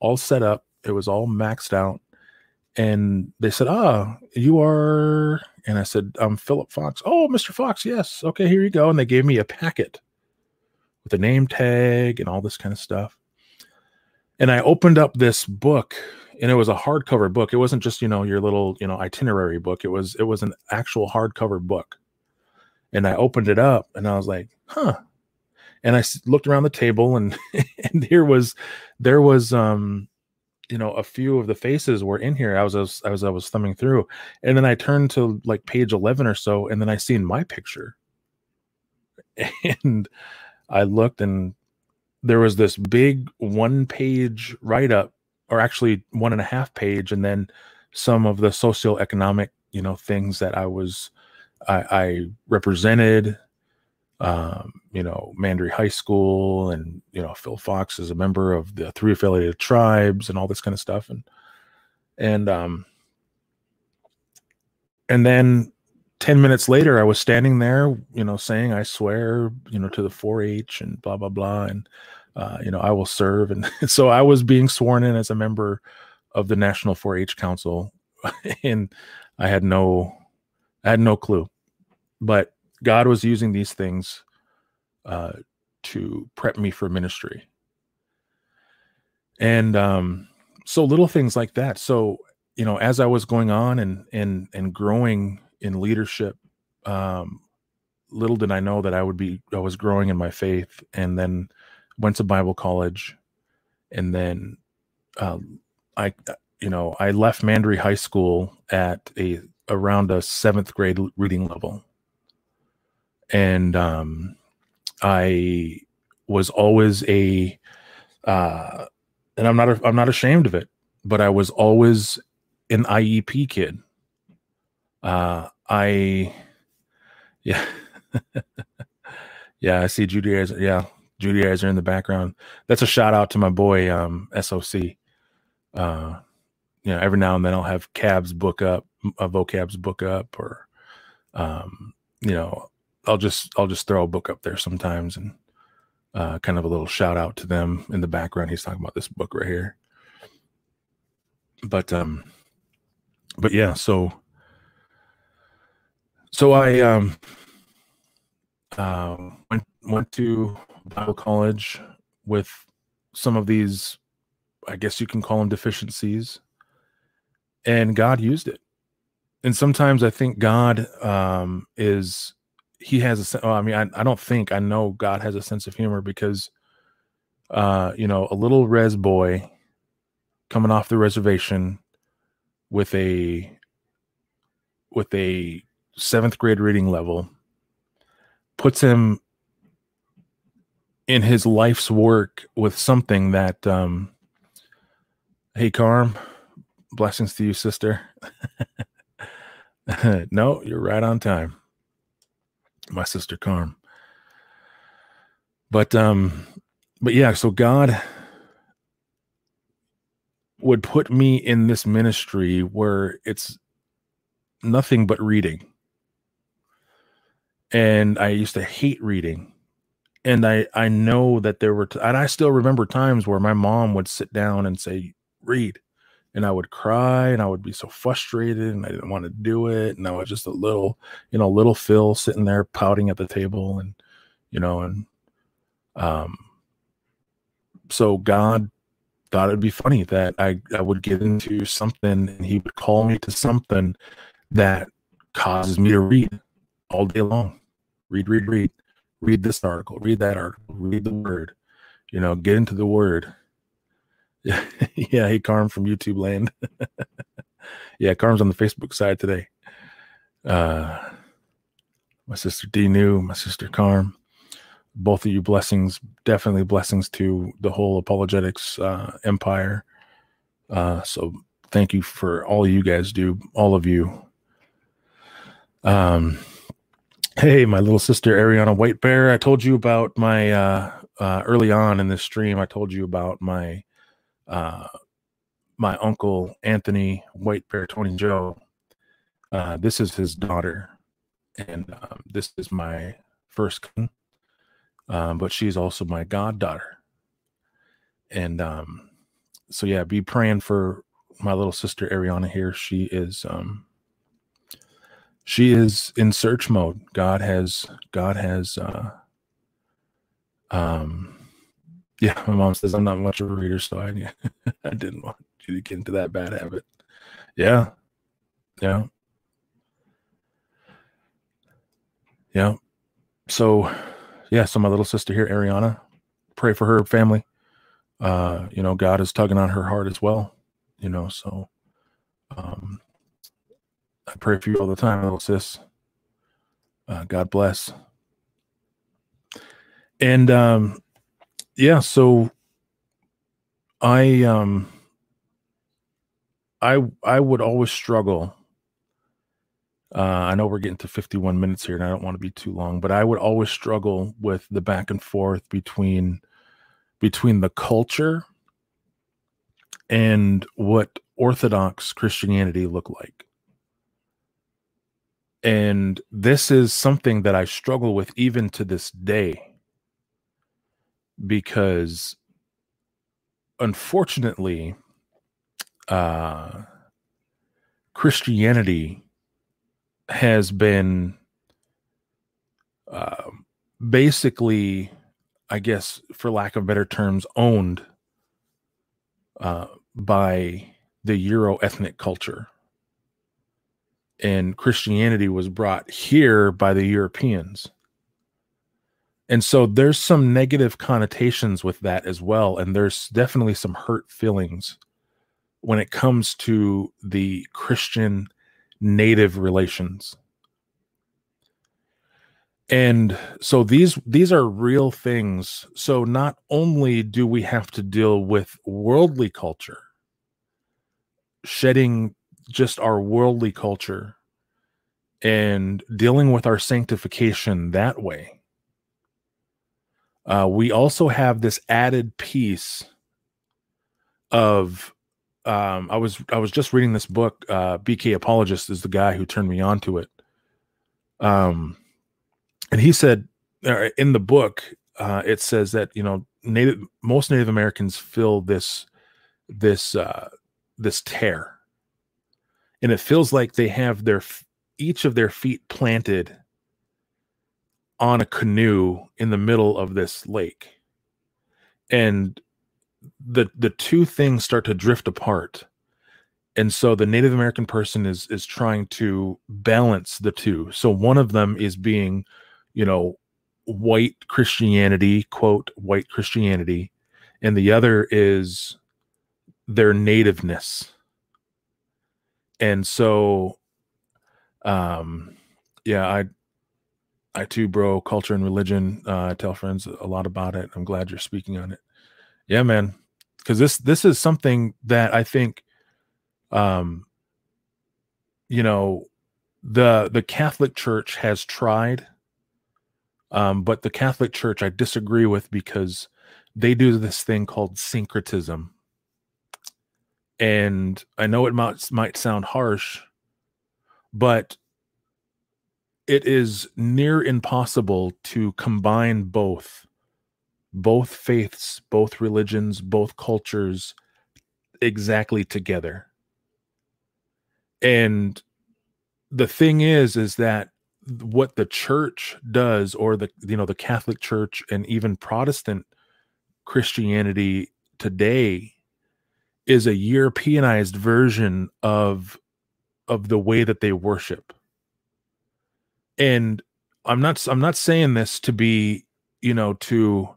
all set up it was all maxed out and they said ah you are and I said, I'm Philip Fox. Oh, Mr. Fox, yes. Okay, here you go. And they gave me a packet with a name tag and all this kind of stuff. And I opened up this book and it was a hardcover book. It wasn't just, you know, your little, you know, itinerary book. It was it was an actual hardcover book. And I opened it up and I was like, "Huh." And I looked around the table and and there was there was um you know a few of the faces were in here. I was, as I was I was thumbing through, and then I turned to like page eleven or so, and then I seen my picture. and I looked and there was this big one page write up, or actually one and a half page, and then some of the socioeconomic, you know, things that I was I, I represented. Um, you know, Mandaree High School, and you know, Phil Fox is a member of the three affiliated tribes, and all this kind of stuff, and and um, and then 10 minutes later i was standing there you know saying i swear you know to the 4-h and blah blah blah and uh, you know i will serve. And so i was being sworn in as a member of the national 4-h council and i had no i had no clue. But god was using these things uh, to prep me for ministry. And um so little things like that. So you know as i was going on and and and growing in leadership um, little did i know that i would be i was growing in my faith and then went to bible college and then um, i you know i left Mandaree high school at a around a seventh grade reading level. And um, i was always a uh, and i'm not a, i'm not ashamed of it but i was always an iep kid. Uh, I, yeah, yeah, I see Judy Judaizer. Yeah, Judaizer in the background. That's a shout out to my boy, um, SOC. Uh, you know, every now and then I'll have cabs book up, a vocabs book up, or, um, you know, I'll just I'll just throw a book up there sometimes and uh, kind of a little shout out to them in the background. He's talking about this book right here. But um, but yeah, so so I um, uh, went went to Bible college with some of these, I guess you can call them deficiencies, and God used it. And sometimes I think God um, is He has a. Oh, I mean, I, I don't think I know God has a sense of humor because, uh, you know, a little res boy coming off the reservation with a with a seventh grade reading level puts him in his life's work with something that um hey carm blessings to you sister. No you're right on time my sister carm. But um but yeah so god would put me in this ministry where it's nothing but reading and I used to hate reading. And I I know that there were t- and I still remember times where my mom would sit down and say read and I would cry and I would be so frustrated and I didn't want to do it and I was just a little you know little Phil sitting there pouting at the table and you know and um so God thought it'd be funny that I I would get into something and he would call me to something that causes me to read all day long read, read, read, read this article, read that article, read the word, you know, get into the word. Yeah. Hey, Carm from YouTube land. yeah, Carm's on the Facebook side today. Uh, my sister D New, my sister Carm, both of you blessings, definitely blessings to the whole apologetics uh, empire. Uh, so thank you for all you guys do, all of you. Um, Hey, my little sister Ariana White Bear. I told you about my uh, uh, early on in this stream. I told you about my uh, my uncle Anthony White Bear Tony Joe. Uh, this is his daughter, and um, this is my first cousin. Um, but she's also my goddaughter. And um, so yeah, be praying for my little sister Ariana here. She is um, she is in search mode. God has God has uh um yeah, my mom says I'm not much of a reader, so I I didn't want you to get into that bad habit. Yeah. Yeah. Yeah. So yeah, so my little sister here, Ariana, pray for her family. Uh, you know, God is tugging on her heart as well, you know, so um I pray for you all the time, little sis. Uh, God bless. and um yeah so i um i i would always struggle uh, I know we're getting to 51 minutes here and I don't want to be too long, but I would always struggle with the back and forth between between the culture and what orthodox Christianity look like. And this is something that I struggle with even to this day because unfortunately uh Christianity has been uh, basically, I guess, for lack of better terms, owned uh, by the Euro ethnic culture. And Christianity was brought here by the Europeans. And so there's some negative connotations with that as well. And there's definitely some hurt feelings when it comes to the Christian native relations and so these these are real things so not only do we have to deal with worldly culture shedding just our worldly culture and dealing with our sanctification that way uh, we also have this added piece of um, I was I was just reading this book. Uh, BK Apologist is the guy who turned me on to it. Um, and he said uh, in the book, uh, it says that you know native most Native Americans feel this this uh, this tear, and it feels like they have their each of their feet planted on a canoe in the middle of this lake, and the the two things start to drift apart. And so the native american person is is trying to balance the two. So one of them is being you know white christianity quote white christianity and the other is their nativeness and so um yeah i i too bro culture and religion uh, i tell friends a lot about it. I'm glad you're speaking on it. Yeah, man. Because this this is something that I think, um, you know, the the Catholic Church has tried, um, but the Catholic Church I disagree with because they do this thing called syncretism, and I know it might might sound harsh, but it is near impossible to combine both both faiths, both religions, both cultures exactly together. And the thing is is that what the church does or the you know the Catholic Church and even Protestant Christianity today is a Europeanized version of of the way that they worship. And I'm not I'm not saying this to be, you know, to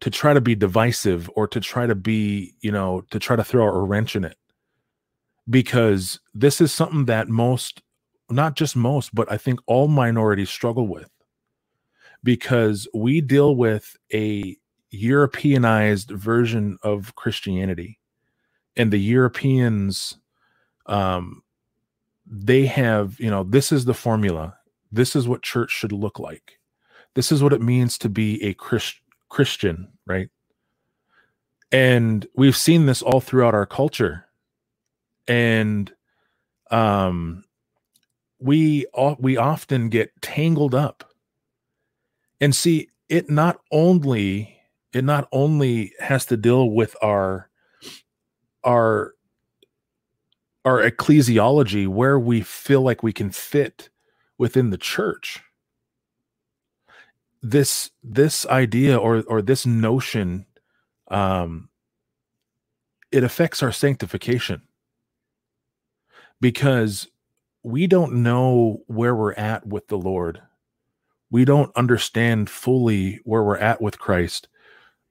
to try to be divisive or to try to be, you know, to try to throw a wrench in it. Because this is something that most, not just most, but I think all minorities struggle with. Because we deal with a Europeanized version of Christianity. And the Europeans, um, they have, you know, this is the formula. This is what church should look like. This is what it means to be a Christian Christian, right? And we've seen this all throughout our culture. And um we we often get tangled up. And see, it not only it not only has to deal with our our our ecclesiology where we feel like we can fit within the church this this idea or or this notion um it affects our sanctification because we don't know where we're at with the Lord. We don't understand fully where we're at with Christ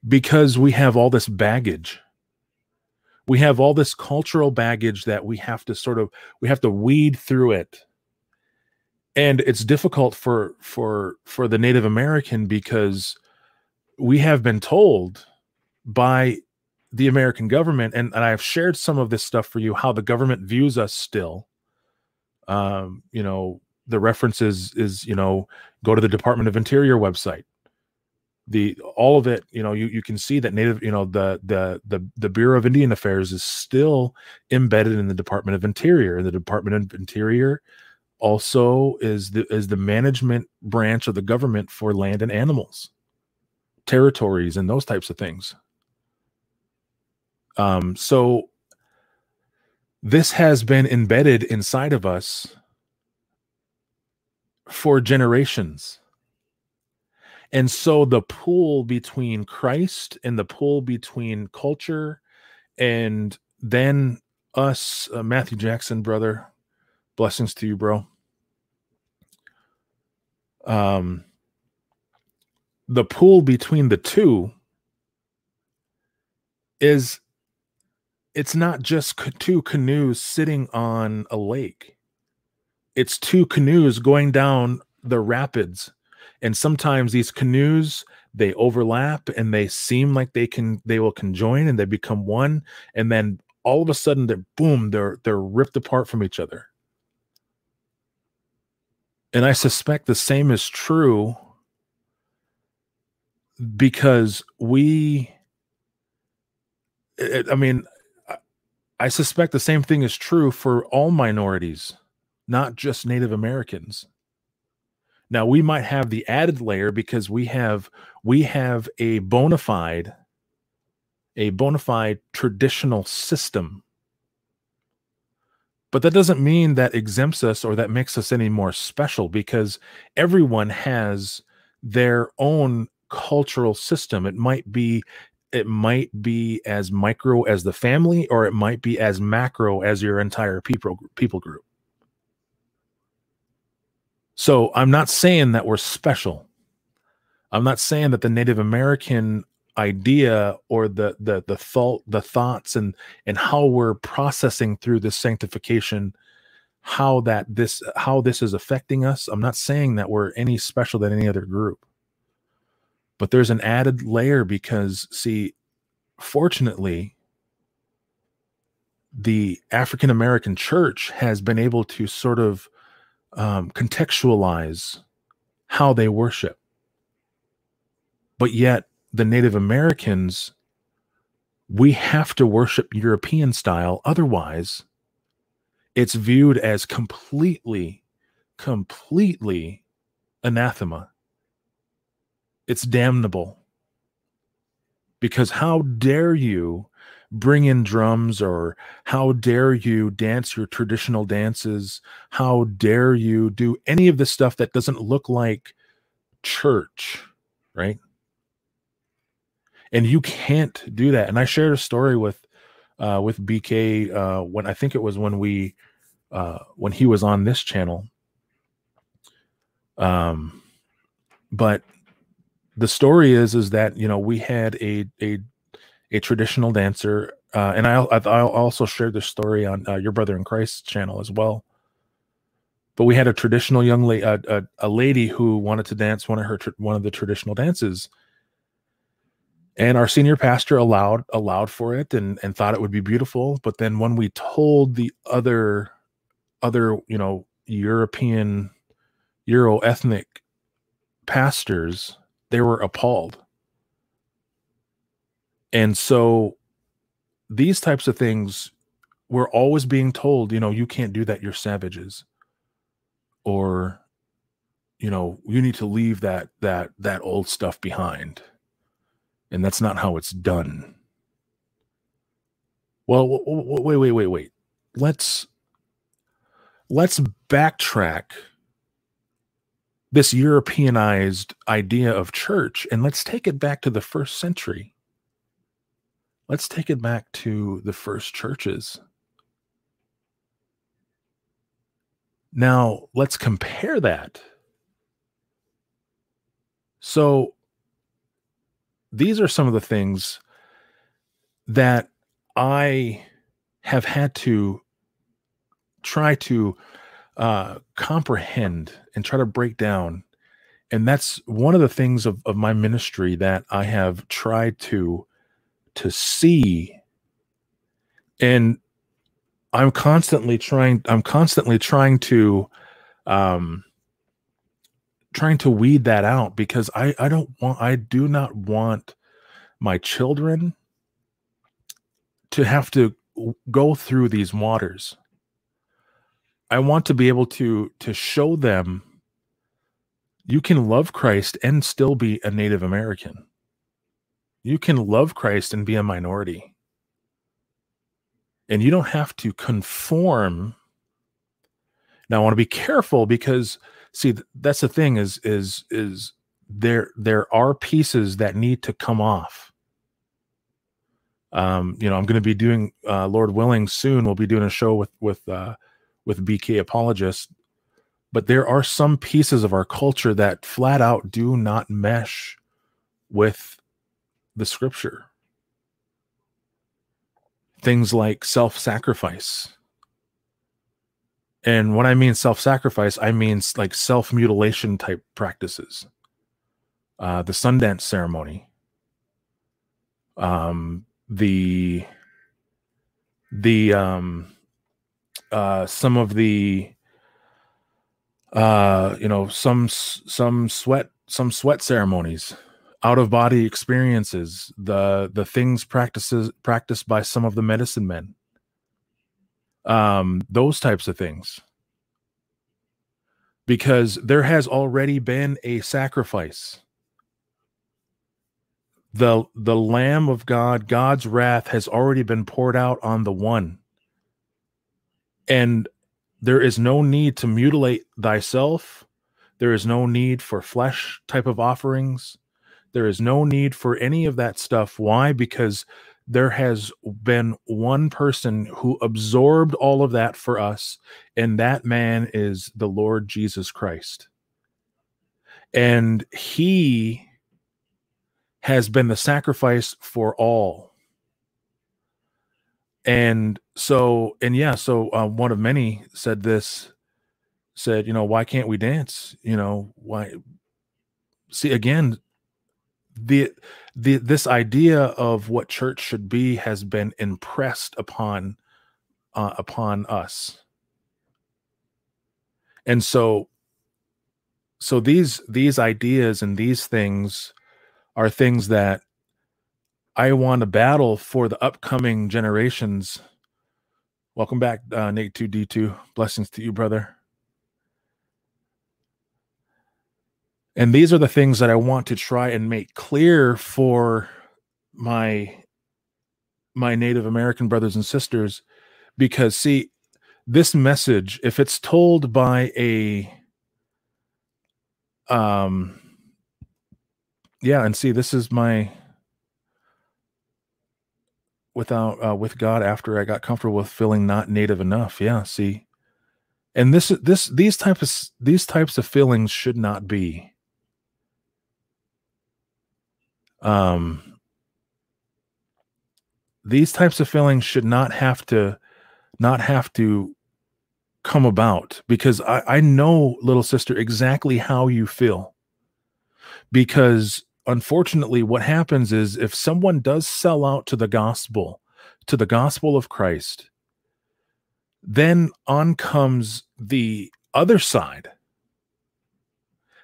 because we have all this baggage. We have all this cultural baggage that we have to sort of we have to weed through it and it's difficult for for for the native american because we have been told by the American government, and, and I've shared some of this stuff for you, how the government views us still. Um, you know, the references is, you know, go to the Department of Interior website. The all of it, you know, you, you can see that native, you know, the the the the Bureau of Indian Affairs is still embedded in the Department of Interior. The Department of Interior also is the is the management branch of the government for land and animals territories and those types of things um so this has been embedded inside of us for generations and so the pull between christ and the pull between culture and then us uh, matthew jackson brother blessings to you bro. Um, the pool between the two is it's not just two canoes sitting on a lake. It's two canoes going down the rapids and sometimes these canoes they overlap and they seem like they can they will conjoin and they become one and then all of a sudden they're boom they're they're ripped apart from each other and I suspect the same is true because we, eh, eh, I mean, I suspect the same thing is true for all minorities, not just Native Americans. Now we might have the added layer because we have we have a bona fide a bona fide traditional system but that doesn't mean that exempts us or that makes us any more special because everyone has their own cultural system. It might be it might be as micro as the family or it might be as macro as your entire people people group. So I'm not saying that we're special. I'm not saying that the Native American idea or the the the thought the thoughts and and how we're processing through this sanctification how that this how this is affecting us i'm not saying that we're any special than any other group but there's an added layer because see fortunately the african american church has been able to sort of um, contextualize how they worship but yet the Native Americans, we have to worship European style. Otherwise, it's viewed as completely, completely anathema. It's damnable. Because how dare you bring in drums or how dare you dance your traditional dances? How dare you do any of the stuff that doesn't look like church, right? and you can't do that. And I shared a story with uh, with BK uh, when I think it was when we uh, when he was on this channel. Um, but the story is is that you know we had a a a traditional dancer, uh, and I I also shared this story on uh, your brother in Christ channel as well. But we had a traditional young lady, a, a, a lady who wanted to dance one of her one of the traditional dances, and our senior pastor allowed allowed for it and and thought it would be beautiful. But then when we told the other other you know european euro ethnic pastors they were appalled and so these types of things we're always being told you know you can't do that you're savages or you know you need to leave that that that old stuff behind and that's not how it's done. Well, wait, wait, wait, wait. Let's let's backtrack this Europeanized idea of church and let's take it back to the first century. Let's take it back to the first churches. Now, let's compare that. So, these are some of the things that I have had to try to uh, comprehend and try to break down and that's one of the things of, of my ministry that I have tried to to see and I'm constantly trying I'm constantly trying to um trying to weed that out because I I don't want I do not want my children to have to go through these waters. I want to be able to to show them you can love Christ and still be a Native American. You can love Christ and be a minority. And you don't have to conform. Now I want to be careful because see that's the thing is is is there there are pieces that need to come off. Um, you know, I'm going to be doing uh, Lord willing soon we'll be doing a show with with uh with BK apologists but there are some pieces of our culture that flat out do not mesh with the scripture. Things like self sacrifice. And when I mean self sacrifice, I mean like self mutilation type practices. Uh, the Sundance ceremony, um, the the um, uh, some of the uh, you know, some some sweat some sweat ceremonies, out of body experiences, the the things practices practiced by some of the medicine men. Um, those types of things. Because there has already been a sacrifice. The the Lamb of God, God's wrath has already been poured out on the one. And there is no need to mutilate thyself. There is no need for flesh type of offerings. There is no need for any of that stuff. Why? Because there has been one person who absorbed all of that for us, and that man is the Lord Jesus Christ. And he has been the sacrifice for all and so and yeah so uh, one of many said this said you know why can't we dance you know why see again the the this idea of what church should be has been impressed upon uh, upon us and so so these these ideas and these things are things that I want to battle for the upcoming generations. Welcome back, uh, Nate 2D2. Blessings to you, brother. And these are the things that I want to try and make clear for my my Native American brothers and sisters because see this message if it's told by a um yeah and see this is my without uh, with God after I got comfortable with feeling not native enough. Yeah, see. And this this these types of these types of feelings should not be um these types of feelings should not have to not have to come about because I, I know little sister exactly how you feel because unfortunately, what happens is if someone does sell out to the gospel, to the gospel of Christ, then on comes the other side.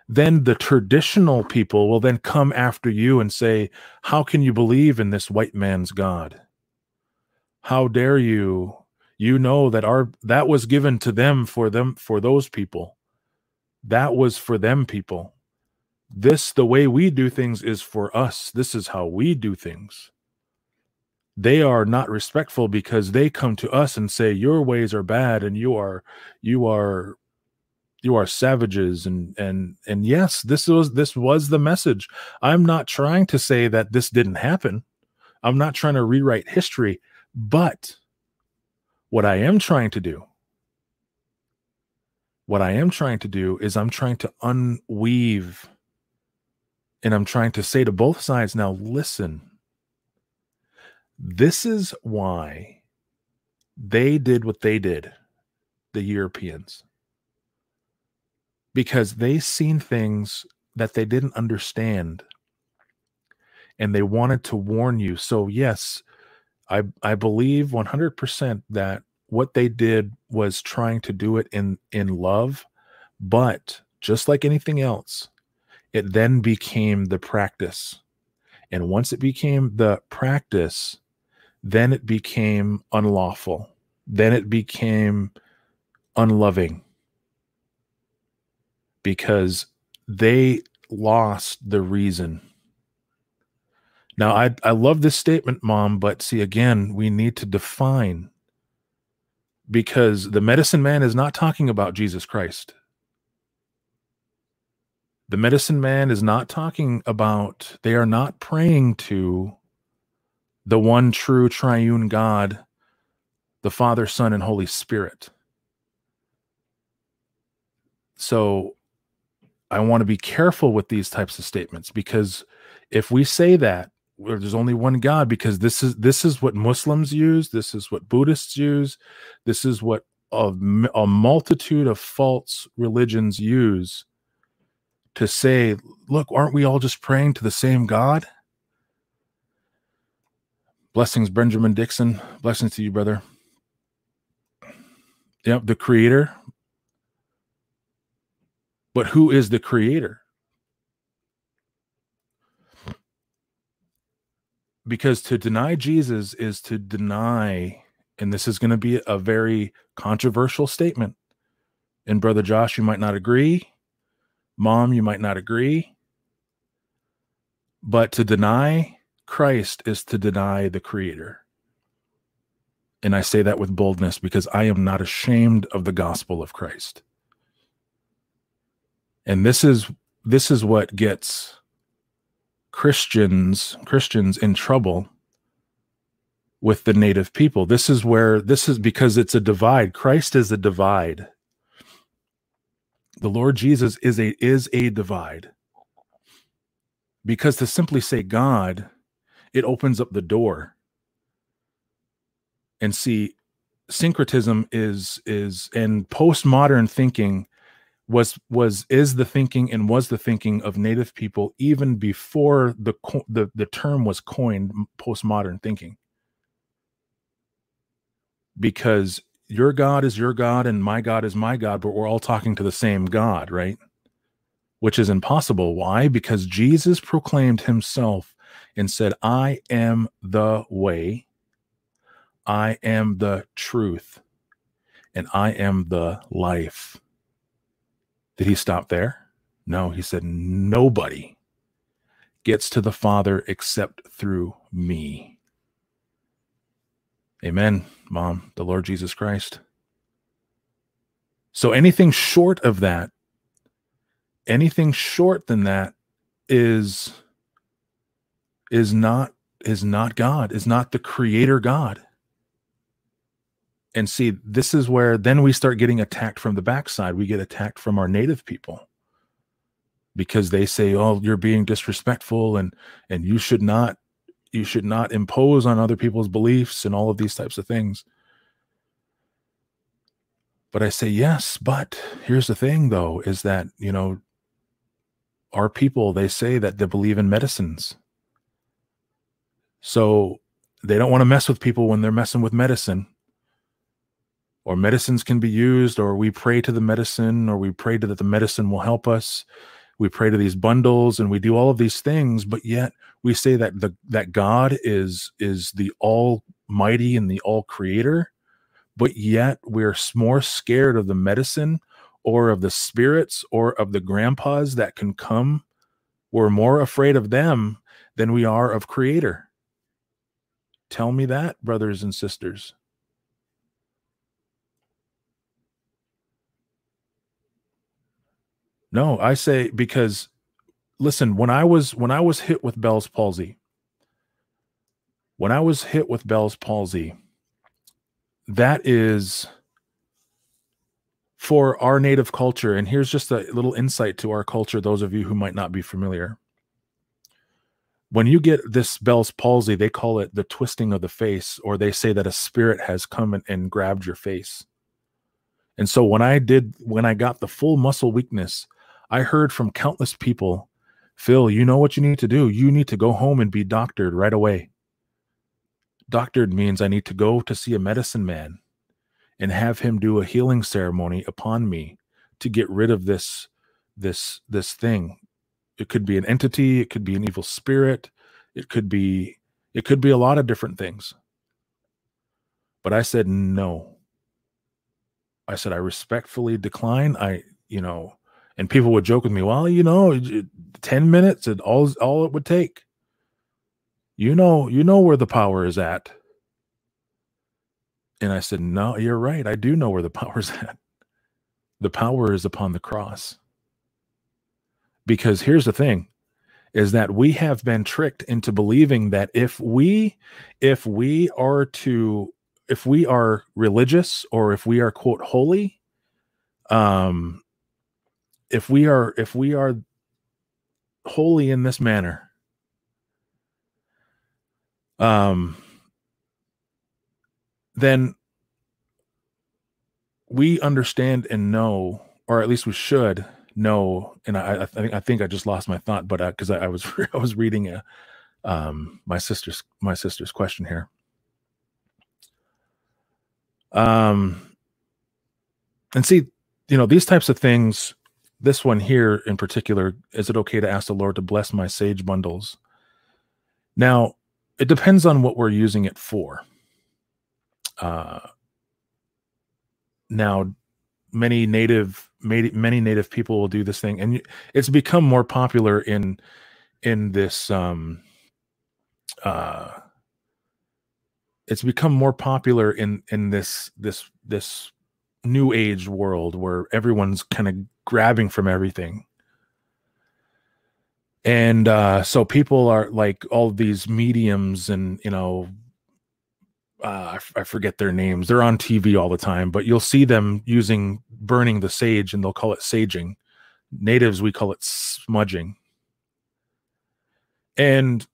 Then the traditional people will then come after you and say, How can you believe in this white man's God? How dare you? You know that our that was given to them for them for those people. That was for them people this the way we do things is for us this is how we do things they are not respectful because they come to us and say your ways are bad and you are you are you are savages and and and yes this was this was the message. I'm not trying to say that this didn't happen. I'm not trying to rewrite history but what i am trying to do what i am trying to do is i'm trying to unweave and I'm trying to say to both sides now, listen, this is why they did what they did, the Europeans, because they seen things that they didn't understand and they wanted to warn you. So yes, I I believe 100% that what they did was trying to do it in in love, but just like anything else, it then became the practice. And once it became the practice, then it became unlawful. Then it became unloving because they lost the reason. Now, I, I love this statement, mom, but see, again, we need to define because the medicine man is not talking about Jesus Christ. The medicine man is not talking about, they are not praying to the one true triune God, the Father, Son, and Holy Spirit. So I want to be careful with these types of statements because if we say that there's only one God, because this is this is what Muslims use, this is what Buddhists use, this is what a, a multitude of false religions use to say, look, aren't we all just praying to the same God? Blessings, Benjamin Dixon. Blessings to you, brother. Yep, the creator. But who is the creator? Because to deny Jesus is to deny, and this is going to be a very controversial statement. And Brother Josh, you might not agree. Mom, you might not agree. But to deny Christ is to deny the Creator. And I say that with boldness because I am not ashamed of the gospel of Christ. And this is this is what gets Christians Christians in trouble with the native people. This is where this is because it's a divide. Christ is a divide the Lord Jesus is a is a divide. Because to simply say God, it opens up the door. And see, syncretism is is and postmodern thinking was was is the thinking and was the thinking of native people even before the the, the term was coined postmodern thinking because your God is your God and my God is my God, but we're all talking to the same God, right? Which is impossible. Why? Because Jesus proclaimed himself and said, I am the way, I am the truth, and I am the life. Did he stop there? No, he said, Nobody gets to the Father except through me. Amen, Mom, the Lord Jesus Christ. So anything short of that, anything short than that is is not is not God, is not the creator God. And see, this is where then we start getting attacked from the backside. We get attacked from our native people because they say, "Oh, you're being disrespectful and and you should not you should not impose on other people's beliefs and all of these types of things. But I say yes, but here's the thing though is that, you know, our people they say that they believe in medicines. So they don't want to mess with people when they're messing with medicine. Or medicines can be used or we pray to the medicine or we pray to that the medicine will help us. We pray to these bundles and we do all of these things but yet we say that the that god is is the almighty and the all creator but yet we're more scared of the medicine or of the spirits or of the grandpas that can come. We're more afraid of them than we are of creator. Tell me that brothers and sisters No, I say because listen, when I was when I was hit with Bell's palsy, when I was hit with Bell's palsy, that is for our native culture and here's just a little insight to our culture those of you who might not be familiar. When you get this Bell's palsy, they call it the twisting of the face or they say that a spirit has come and, and grabbed your face. And so when I did when I got the full muscle weakness, I heard from countless people, Phil, you know what you need to do? You need to go home and be doctored right away. Doctored means I need to go to see a medicine man and have him do a healing ceremony upon me to get rid of this this this thing. It could be an entity. It could be an evil spirit. It could be it could be a lot of different things. But i said no. I said i respectfully decline. I you know and people would joke with me well you know 10 minutes and all all it would take. You know you know where the power is at. And i said no you're right i do know where the power is at. The power is upon the cross. Because here's the thing is that we have been tricked into believing that if we if we are to if we are religious or if we are quote holy um if we are if we are holy in this manner um then we understand and know or at least we should know and i i think i think i just lost my thought but because I, I, was i was reading a um my sister's my sister's question here. Um and see you know these types of things this one here in particular is it okay to ask the lord to bless my sage bundles? Now it depends on what we're using it for. Uh now many native many native people will do this thing and it's become more popular in in this um uh it's become more popular in in this this this new age world where everyone's kind of grabbing from everything and uh so people are like all these mediums and you know uh, I, f- I forget their names. They're on TV all the time, but you'll see them using burning the sage, and they'll call it saging. Natives, we call it smudging. And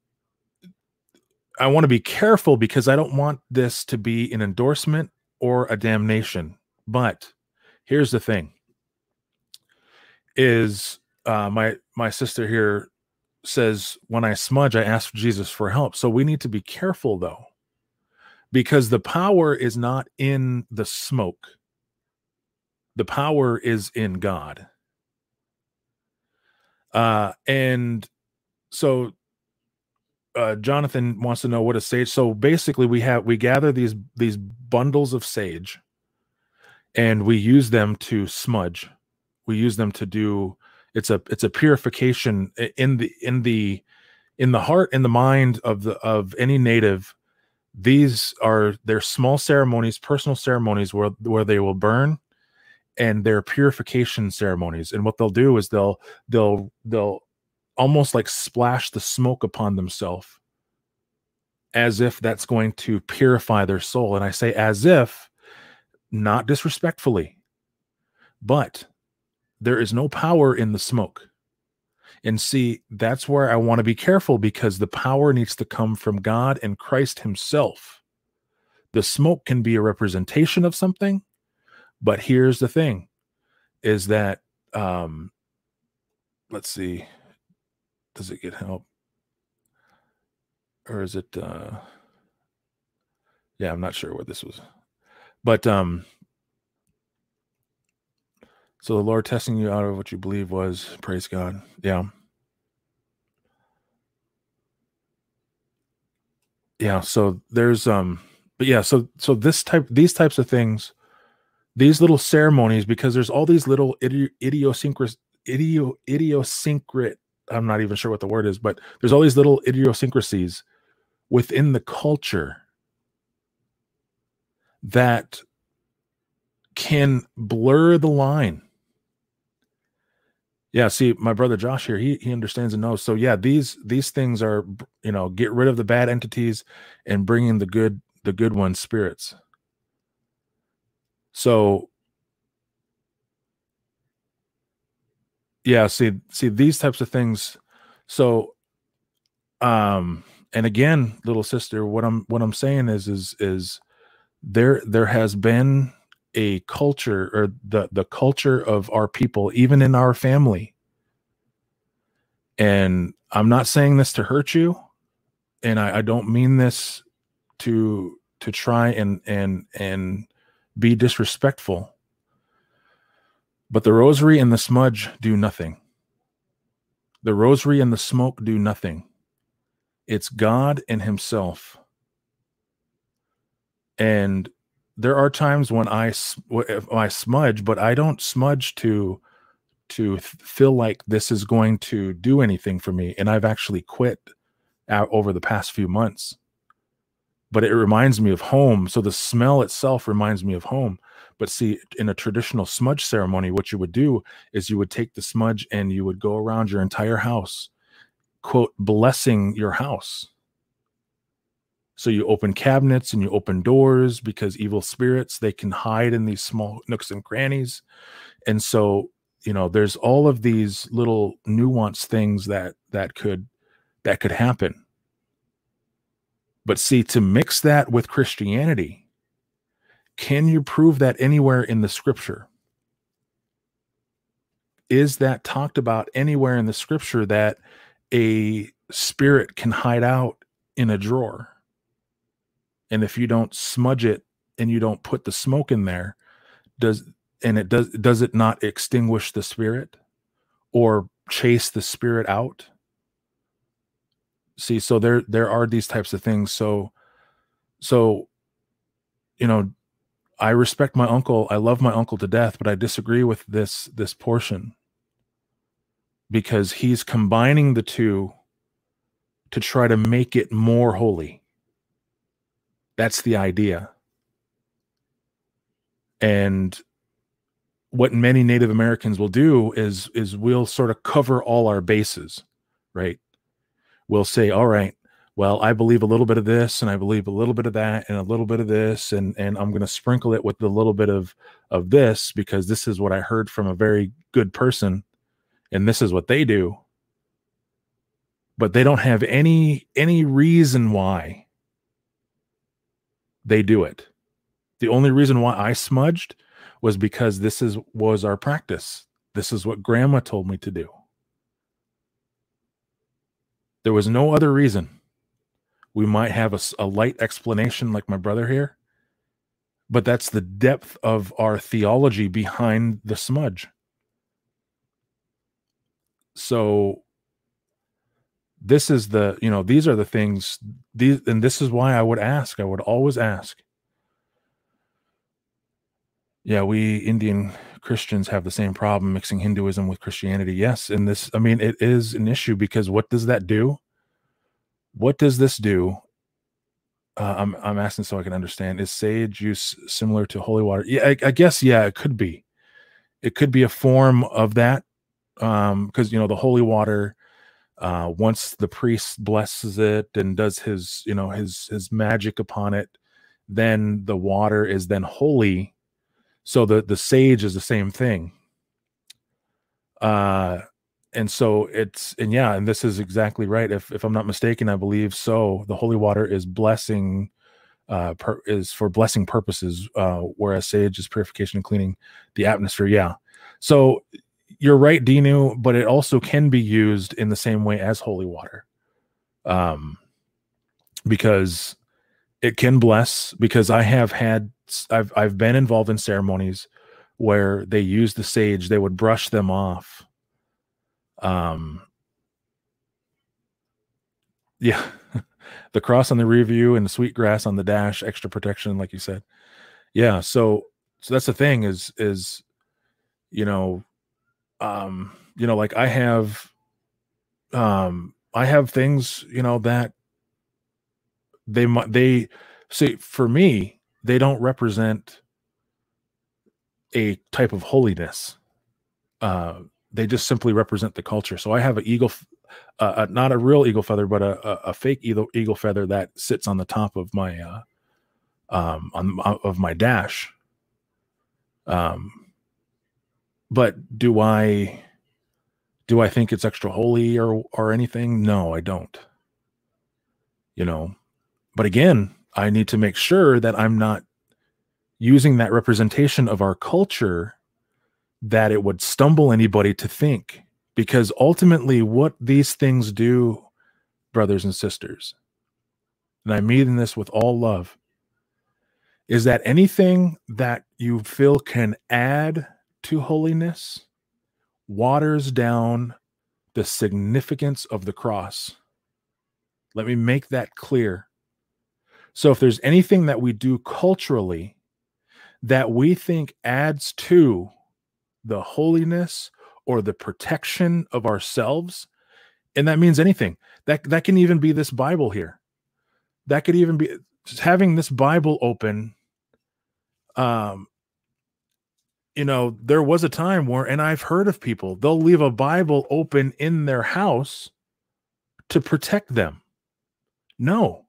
I want to be careful because I don't want this to be an endorsement or a damnation. But here's the thing: is uh, my my sister here says when I smudge, I ask Jesus for help. So we need to be careful, though because the power is not in the smoke, the power is in God. Uh, and so uh, Jonathan wants to know what a sage. So basically, we have we gather these these bundles of sage, and we use them to smudge. We use them to do. It's a it's a purification in the in the in the heart and the mind of the of any native these are their small ceremonies, personal ceremonies where where they will burn and their purification ceremonies. And what they'll do is they'll they'll they'll almost like splash the smoke upon themselves as if that's going to purify their soul. And I say as if, not disrespectfully, but there is no power in the smoke. And see, that's where I want to be careful because the power needs to come from God and Christ Himself. The smoke can be a representation of something, but here's the thing is that, um, let's see, does it get help? Or is it, uh, yeah, I'm not sure what this was, but, um, so the Lord testing you out of what you believe was, praise God. Yeah. Yeah. So there's um but yeah, so so this type these types of things, these little ceremonies, because there's all these little idi- idiosyncras idio idiosyncrat I'm not even sure what the word is, but there's all these little idiosyncrasies within the culture that can blur the line yeah, see, my brother Josh here, he he understands and knows. So yeah, these these things are you know get rid of the bad entities and bringing the good the good ones spirits. So yeah, see see these types of things. So um and again, little sister, what I'm what I'm saying is is is there there has been a culture or the the culture of our people even in our family And I'm not saying this to hurt you, and I, I don't mean this to to try and and and be disrespectful. But the rosary and the smudge do nothing. The rosary and the smoke do nothing. It's God and Himself. And there are times when I I smudge, but I don't smudge to to feel like this is going to do anything for me. And I've actually quit out over the past few months. But it reminds me of home. So the smell itself reminds me of home. But see, in a traditional smudge ceremony, what you would do is you would take the smudge and you would go around your entire house, quote, blessing your house. So you open cabinets and you open doors because evil spirits they can hide in these small nooks and crannies. And so, you know, there's all of these little nuanced things that that could that could happen. But see, to mix that with Christianity, can you prove that anywhere in the scripture? Is that talked about anywhere in the scripture that a spirit can hide out in a drawer? And if you don't smudge it and you don't put the smoke in there, does and it does does it not extinguish the spirit or chase the spirit out? See, so there there are these types of things. So so you know, I respect my uncle. I love my uncle to death, but I disagree with this this portion because he's combining the two to try to make it more holy. That's the idea. And what many Native Americans will do is is we'll sort of cover all our bases, right? We'll say, all right, well, I believe a little bit of this and I believe a little bit of that and a little bit of this and and I'm going to sprinkle it with a little bit of of this because this is what I heard from a very good person and this is what they do. But they don't have any any reason why they do it. The only reason why I smudged was because this is was our practice. This is what grandma told me to do. There was no other reason we might have a, a light explanation like my brother here but that's the depth of our theology behind the smudge so this is the you know these are the things these and this is why i would ask i would always ask yeah we indian christians have the same problem mixing hinduism with christianity yes and this i mean it is an issue because what does that do what does this do? Uh, I'm I'm asking so I can understand. Is sage use similar to holy water? Yeah, I, I guess yeah, it could be. It could be a form of that, um, because you know the holy water. Uh, once the priest blesses it and does his you know his his magic upon it, then the water is then holy. So the the sage is the same thing. Uh, and so it's and yeah and this is exactly right if if i'm not mistaken i believe so the holy water is blessing uh per, is for blessing purposes uh whereas sage is purification and cleaning the atmosphere yeah so you're right dinu but it also can be used in the same way as holy water um because it can bless because i have had i've i've been involved in ceremonies where they use the sage they would brush them off um, yeah, the cross on the review and the sweet grass on the dash, extra protection, like you said. Yeah, so so that's the thing is is you know, um, you know, like I have um I have things, you know, that they might they see for me, they don't represent a type of holiness. Uh they just simply represent the culture. So I have an eagle, uh, uh, not a real eagle feather, but a, a, a, fake eagle, eagle feather that sits on the top of my, uh, um, on uh, of my dash. Um, but do I, do I think it's extra holy or or anything? No, I don't. You know, but again, I need to make sure that I'm not using that representation of our culture that it would stumble anybody to think Because ultimately, what these things do, brothers and sisters, and I mean this with all love, is that anything that you feel can add to holiness waters down the significance of the cross. Let me make that clear. So, if there's anything that we do culturally that we think adds to the holiness or the protection of ourselves, and that means anything, that, that can even be this Bible here. That could even be just having this Bible open. Um, you know, there was a time where, and I've heard of people, they'll leave a Bible open in their house to protect them. No,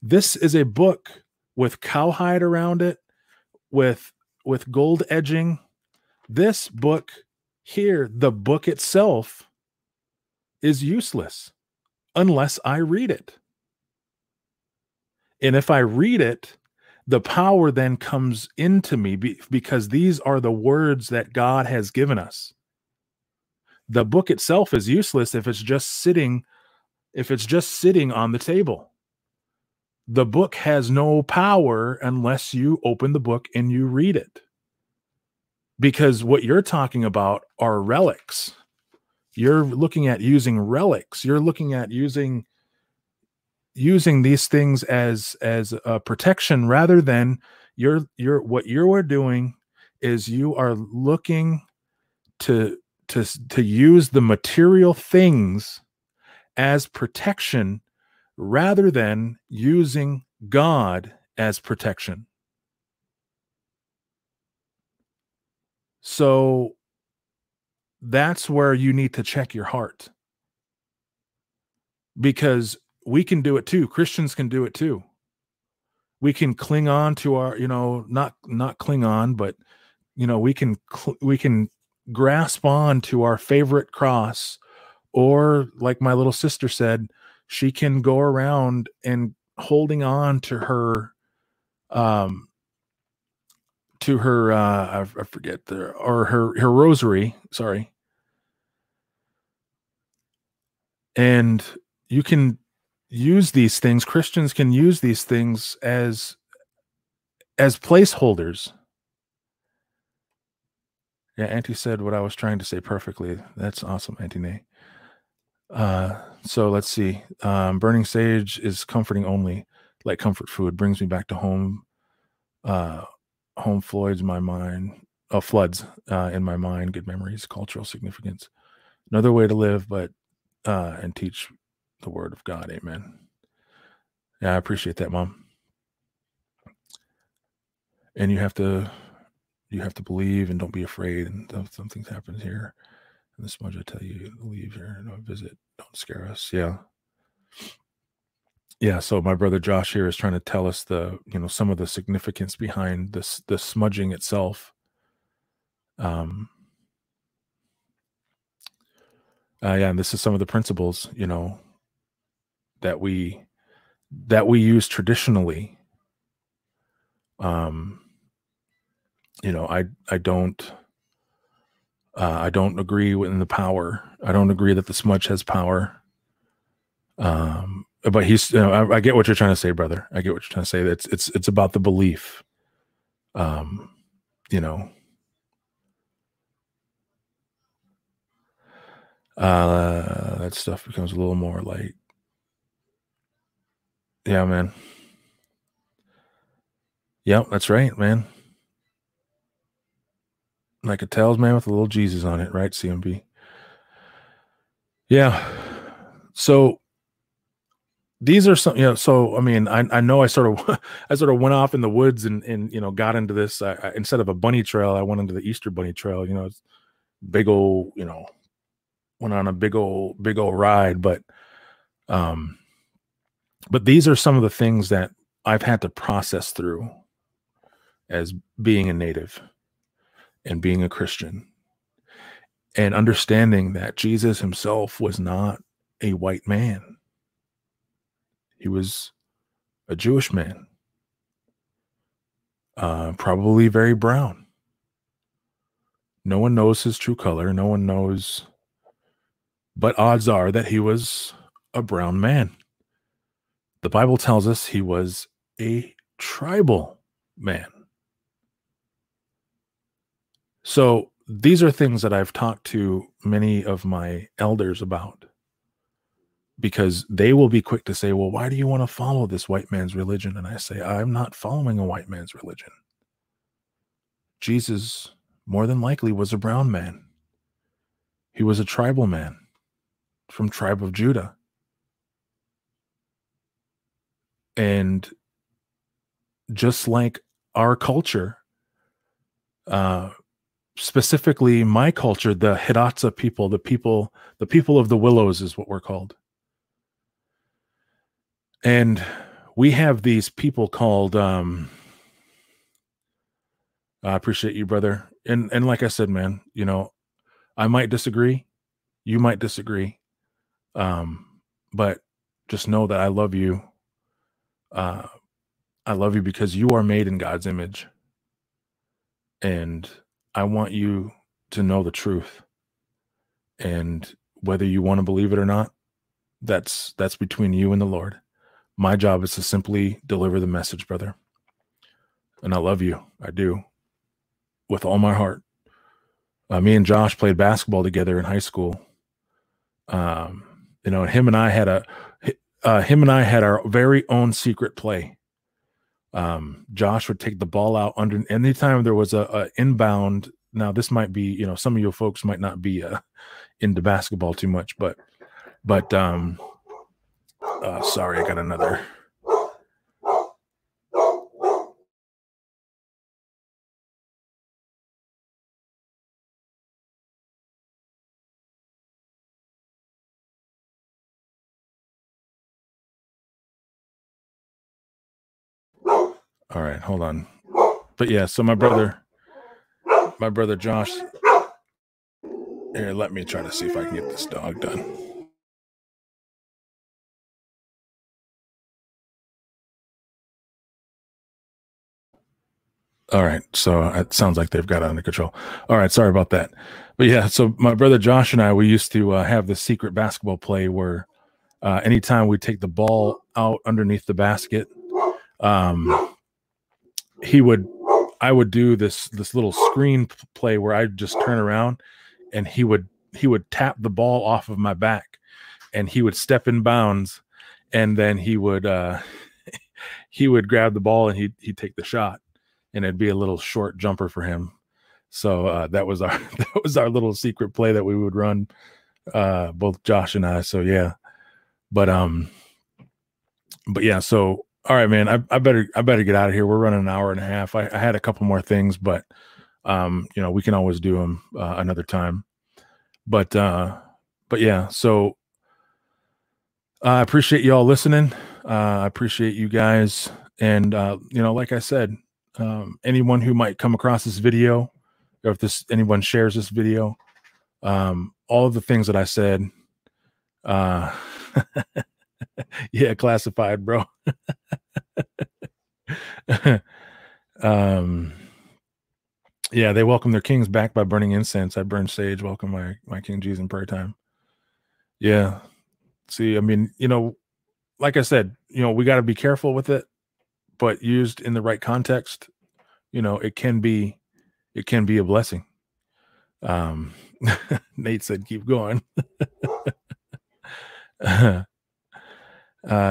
this is a book with cowhide around it, with with gold edging. This book here, the book itself, is useless unless I read it. And if I read it, the power then comes into me because these are the words that God has given us. The book itself is useless if it's just sitting if it's just sitting on the table. The book has no power unless you open the book and you read it. Because what you're talking about are relics. You're looking at using relics. You're looking at using using these things as as a protection rather than you're you're what you're doing is you are looking to to to use the material things as protection rather than using God as protection. So that's where you need to check your heart. Because we can do it too. Christians can do it too. We can cling on to our, you know, not not cling on, but you know, we can cl- we can grasp on to our favorite cross or like my little sister said, she can go around and holding on to her um to her uh I, I forget the or her her rosary, sorry. And you can use these things christians can use these things as as placeholders. Yeah auntie said what i was trying to say perfectly. That's awesome auntie uh so let's see. Um burning sage is comforting only like comfort food brings me back to home. Uh home floyd's my mind oh floods uh in my mind good memories cultural significance. Another way to live but uh and teach the word of God. Amen. Yeah, I appreciate that, mom. And you have to you have to believe and don't be afraid. And something happens here. And this much I tell you, leave here, no visit, don't scare us. Yeah. Yeah. So my brother Josh here is trying to tell us the, you know, some of the significance behind this the smudging itself. Um uh, yeah, and this is some of the principles, you know, that we that we use traditionally. Um you know i i don't uh, i don't agree with the power. I don't agree that the smudge has power. Um but he's you know, I, I, get what you're trying to say brother. I get what you're trying to say. It's it's it's about the belief. Um you know. Uh that stuff becomes a little more like yeah, man. Yep, that's right, man. Like a talisman with a little Jesus on it, right? CMB. Yeah. So these are some, you know, so I mean, I, I know I sort of I sort of went off in the woods and and you know got into this. I, I, instead of a bunny trail, I went into the Easter bunny trail. You know, big old, you know, went on a big old big old ride, but um but these are some of the things that I've had to process through as being a native and being a Christian and understanding that Jesus himself was not a white man. He was a Jewish man, uh, probably very brown. No one knows his true color. No one knows but odds are that he was a brown man. The Bible tells us he was a tribal man. So these are things that I've talked to many of my elders about because they will be quick to say, Well, why do you want to follow this white man's religion? And I say, I'm not following a white man's religion. Jesus, more than likely, was a brown man. He was a tribal man from tribe of Judah. And just like our culture, uh, specifically my culture, the Hidatsa people, the people, the people of the willows is what we're called. And we have these people called um I appreciate you, brother. And and like I said, man, you know, I might disagree, you might disagree. Um, but just know that I love you. Uh I love you because you are made in God's image. And I want you to know the truth. And whether you want to believe it or not, that's that's between you and the Lord. My job is to simply deliver the message, brother. And I love you. I do. With all my heart. Uh, me and Josh played basketball together in high school. Um, you know, him and I had a uh, him and I had our very own secret play um, Josh would take the ball out under anytime there was a, a, inbound. Now this might be, you know, some of you folks might not be uh, into basketball too much, but but um, uh, sorry, I got another. All right, hold on. But yeah, so my brother, my brother Josh. Here, let me try to see if I can get this dog done. All right, so it sounds like they've got it under control. All right, sorry about that. But yeah, so my brother Josh and I, we used to uh, have this secret basketball play where uh, anytime we take the ball out underneath the basket, um, he would I would do this this little screen play where I'd just turn around and he would he would tap the ball off of my back and he would step in bounds and then he would uh he would grab the ball and he'd he'd take the shot and it'd be a little short jumper for him. So uh that was our that was our little secret play that we would run uh both Josh and I. So yeah. But um but yeah, so all right, man. I, I better I better get out of here. We're running an hour and a half. I, I had a couple more things, but um, you know, we can always do them uh, another time. But uh, but yeah. So I appreciate you all listening. Uh, I appreciate you guys, and uh, you know, like I said, um, anyone who might come across this video, or if this anyone shares this video, um, all of the things that I said. Yeah, classified, bro. um yeah, they welcome their kings back by burning incense. I burn sage, welcome my my King Jesus in prayer time. Yeah. See, I mean, you know, like I said, you know, we got to be careful with it, but used in the right context, you know, it can be it can be a blessing. Um Nate said keep going.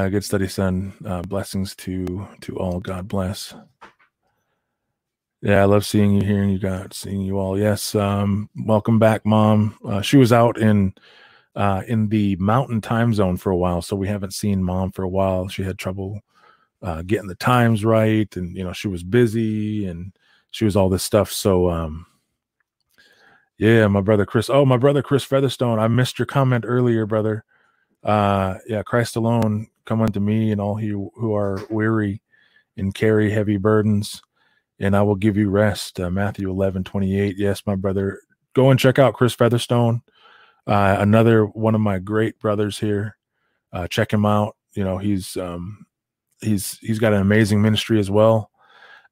Good study, son. Uh, blessings to to all. God bless. Yeah, I love seeing you, hearing you, God, seeing you all. Yes, um, welcome back, mom. Uh, she was out in uh, in the mountain time zone for a while, so we haven't seen mom for a while. She had trouble uh, getting the times right, and you know she was busy, and she was all this stuff. So, um, yeah, my brother Chris. Oh, my brother Chris Featherstone. I missed your comment earlier, brother uh yeah christ alone come unto me and all you who are weary and carry heavy burdens and i will give you rest. Uh, matthew 11 28 yes my brother go and check out chris featherstone. Uh another one of my great brothers here. Uh check him out. You know he's um he's he's got an amazing ministry as well.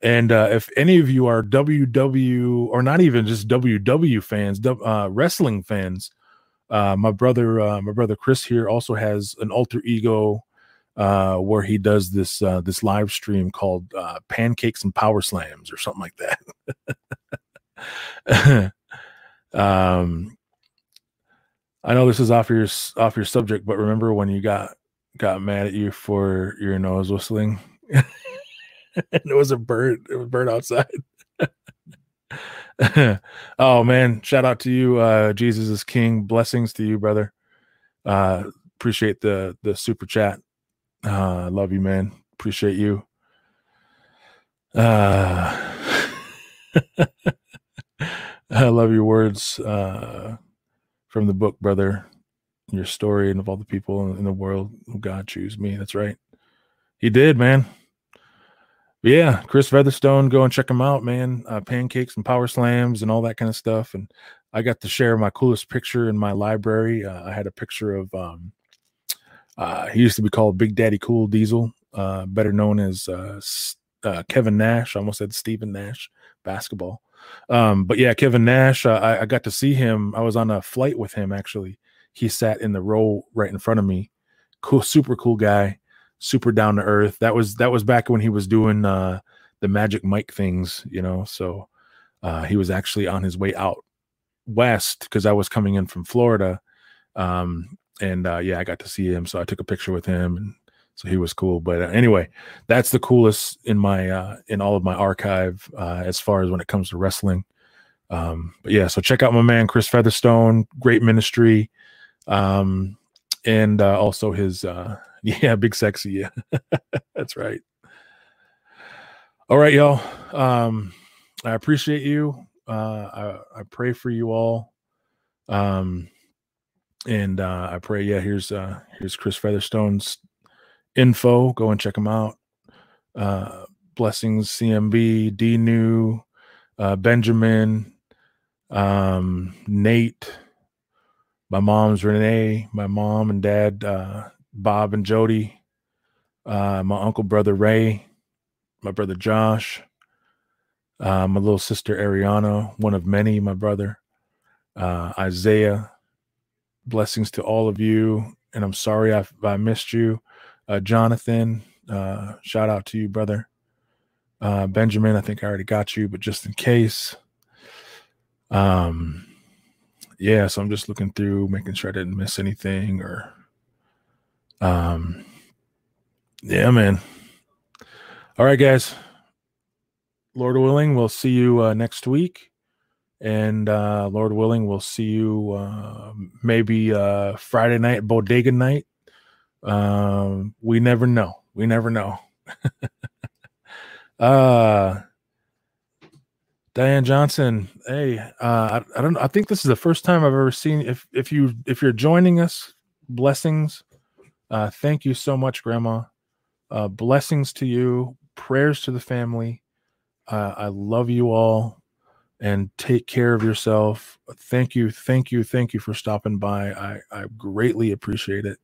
And uh, if any of you are WW or not even just WW fans, uh, wrestling fans, Uh, my brother, uh, my brother Chris here also has an alter ego uh, where he does this uh, this live stream called uh, Pancakes and Power Slams or something like that. um, I know this is off your off your subject, but remember when you got got mad at you for your nose whistling? and it was a bird. It was a bird outside. oh man, shout out to you. Uh, Jesus is King. Blessings to you, brother. Uh, appreciate the the super chat. Uh, love you, man. Appreciate you. Uh, I love your words uh, from the book, brother. Your story and of all the people in the world, God choose me. That's right. He did, man. Yeah, Chris Featherstone, go and check him out, man. Uh, pancakes and power slams and all that kind of stuff. And I got to share my coolest picture in my library. Uh, I had a picture of um, uh, he used to be called Big Daddy Cool Diesel, uh, better known as uh, uh, Kevin Nash. I almost said Stephen Nash basketball. Um, but yeah, Kevin Nash, I, I, got to see him. I was on a flight with him actually. He sat in the row right in front of me. Cool, super cool guy, super down to earth. That was that was back when he was doing uh, the Magic Mike things, you know. So uh, he was actually on his way out west because I was coming in from Florida. Um, and uh, yeah, I got to see him, so I took a picture with him, and so he was cool. But uh, anyway, that's the coolest in my uh, in all of my archive uh, as far as when it comes to wrestling. Um, but yeah, so check out my man Chris Featherstone, great ministry, um, and also his uh, yeah, big sexy, yeah, that's right. All right, y'all. Um, I appreciate you. Uh, I, I pray for you all. Um, and uh, I pray, yeah, here's uh, here's Chris Featherstone's info. Go and check him out. Uh, blessings, CMB, D New, uh, Benjamin, um, Nate, my mom's Renee, my mom and dad, uh, Bob and Jody, uh, my uncle brother Ray, my brother Josh, uh, my little sister Ariana, one of many, my brother, uh, Isaiah, blessings to all of you. And I'm sorry I, I missed you. Uh, Jonathan, uh, shout out to you, brother. Uh, Benjamin, I think I already got you, but just in case. Um, yeah, so I'm just looking through, making sure I didn't miss anything or, um, yeah, man. All right, guys. Lord willing, we'll see you uh, next week and uh, Lord willing, we'll see you uh, maybe uh, Friday night, bodega night. Um, we never know. We never know. uh, Diane Johnson, hey, uh, I, I don't. I think this is the first time I've ever seen. If if you if you're joining us, blessings. Uh, thank you so much, Grandma. Uh, blessings to you. Prayers to the family. Uh, I love you all and take care of yourself. Thank you, thank you, thank you for stopping by. I I greatly appreciate it,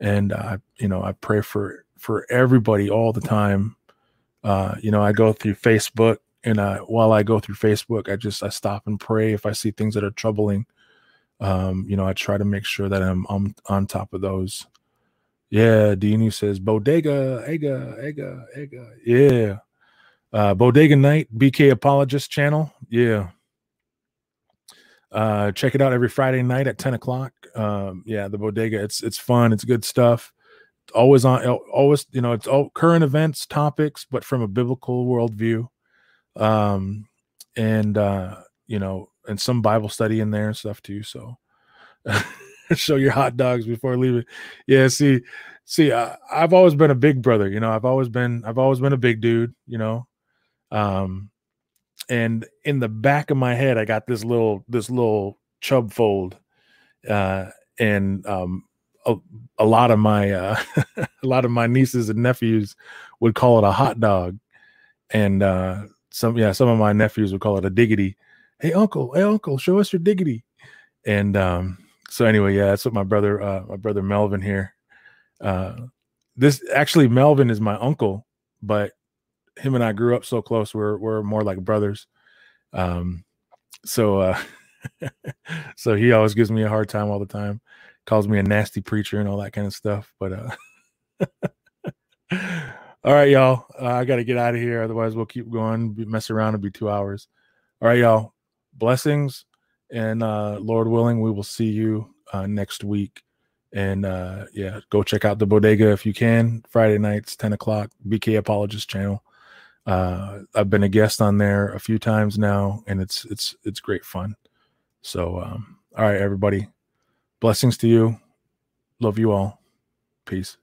and I you know I pray for for everybody all the time. Uh, you know I go through Facebook, and I, while I go through Facebook, I just I stop and pray if I see things that are troubling. Um, you know I try to make sure that I'm I'm on top of those. Yeah, Dini says bodega, ega, ega, ega. Yeah. Uh, Bodega Night, BK Apologist channel. Yeah. Uh, check it out every Friday night at 10 o'clock. Um, yeah, the bodega. It's it's fun, it's good stuff. Always on always, you know, it's all current events, topics, but from a biblical worldview. Um, and uh, you know, and some Bible study in there and stuff too. So show your hot dogs before leaving. Yeah, see, see, I, I've always been a big brother, you know, I've always been, I've always been a big dude, you know, um, and in the back of my head, I got this little this little chub fold, uh, and um, a, a lot of my uh, a lot of my nieces and nephews would call it a hot dog, and uh, some yeah some of my nephews would call it a diggity. Hey uncle, hey uncle, show us your diggity. And um, so anyway, yeah, that's what my brother uh, my brother Melvin here. Uh, this actually Melvin is my uncle, but him and I grew up so close. We're we're more like brothers. Um, so uh, so he always gives me a hard time all the time, calls me a nasty preacher and all that kind of stuff. But uh all right, y'all. Uh, I got to get out of here. Otherwise, we'll keep going, mess around, it'll be two hours. All right, y'all. Blessings. And uh, Lord willing, we will see you uh, next week. And uh, yeah, go check out the bodega if you can. Friday nights, 10 o'clock, BK Apologist channel. Uh, I've been a guest on there a few times now, and it's it's it's great fun. So um, all right, everybody. Blessings to you. Love you all. Peace.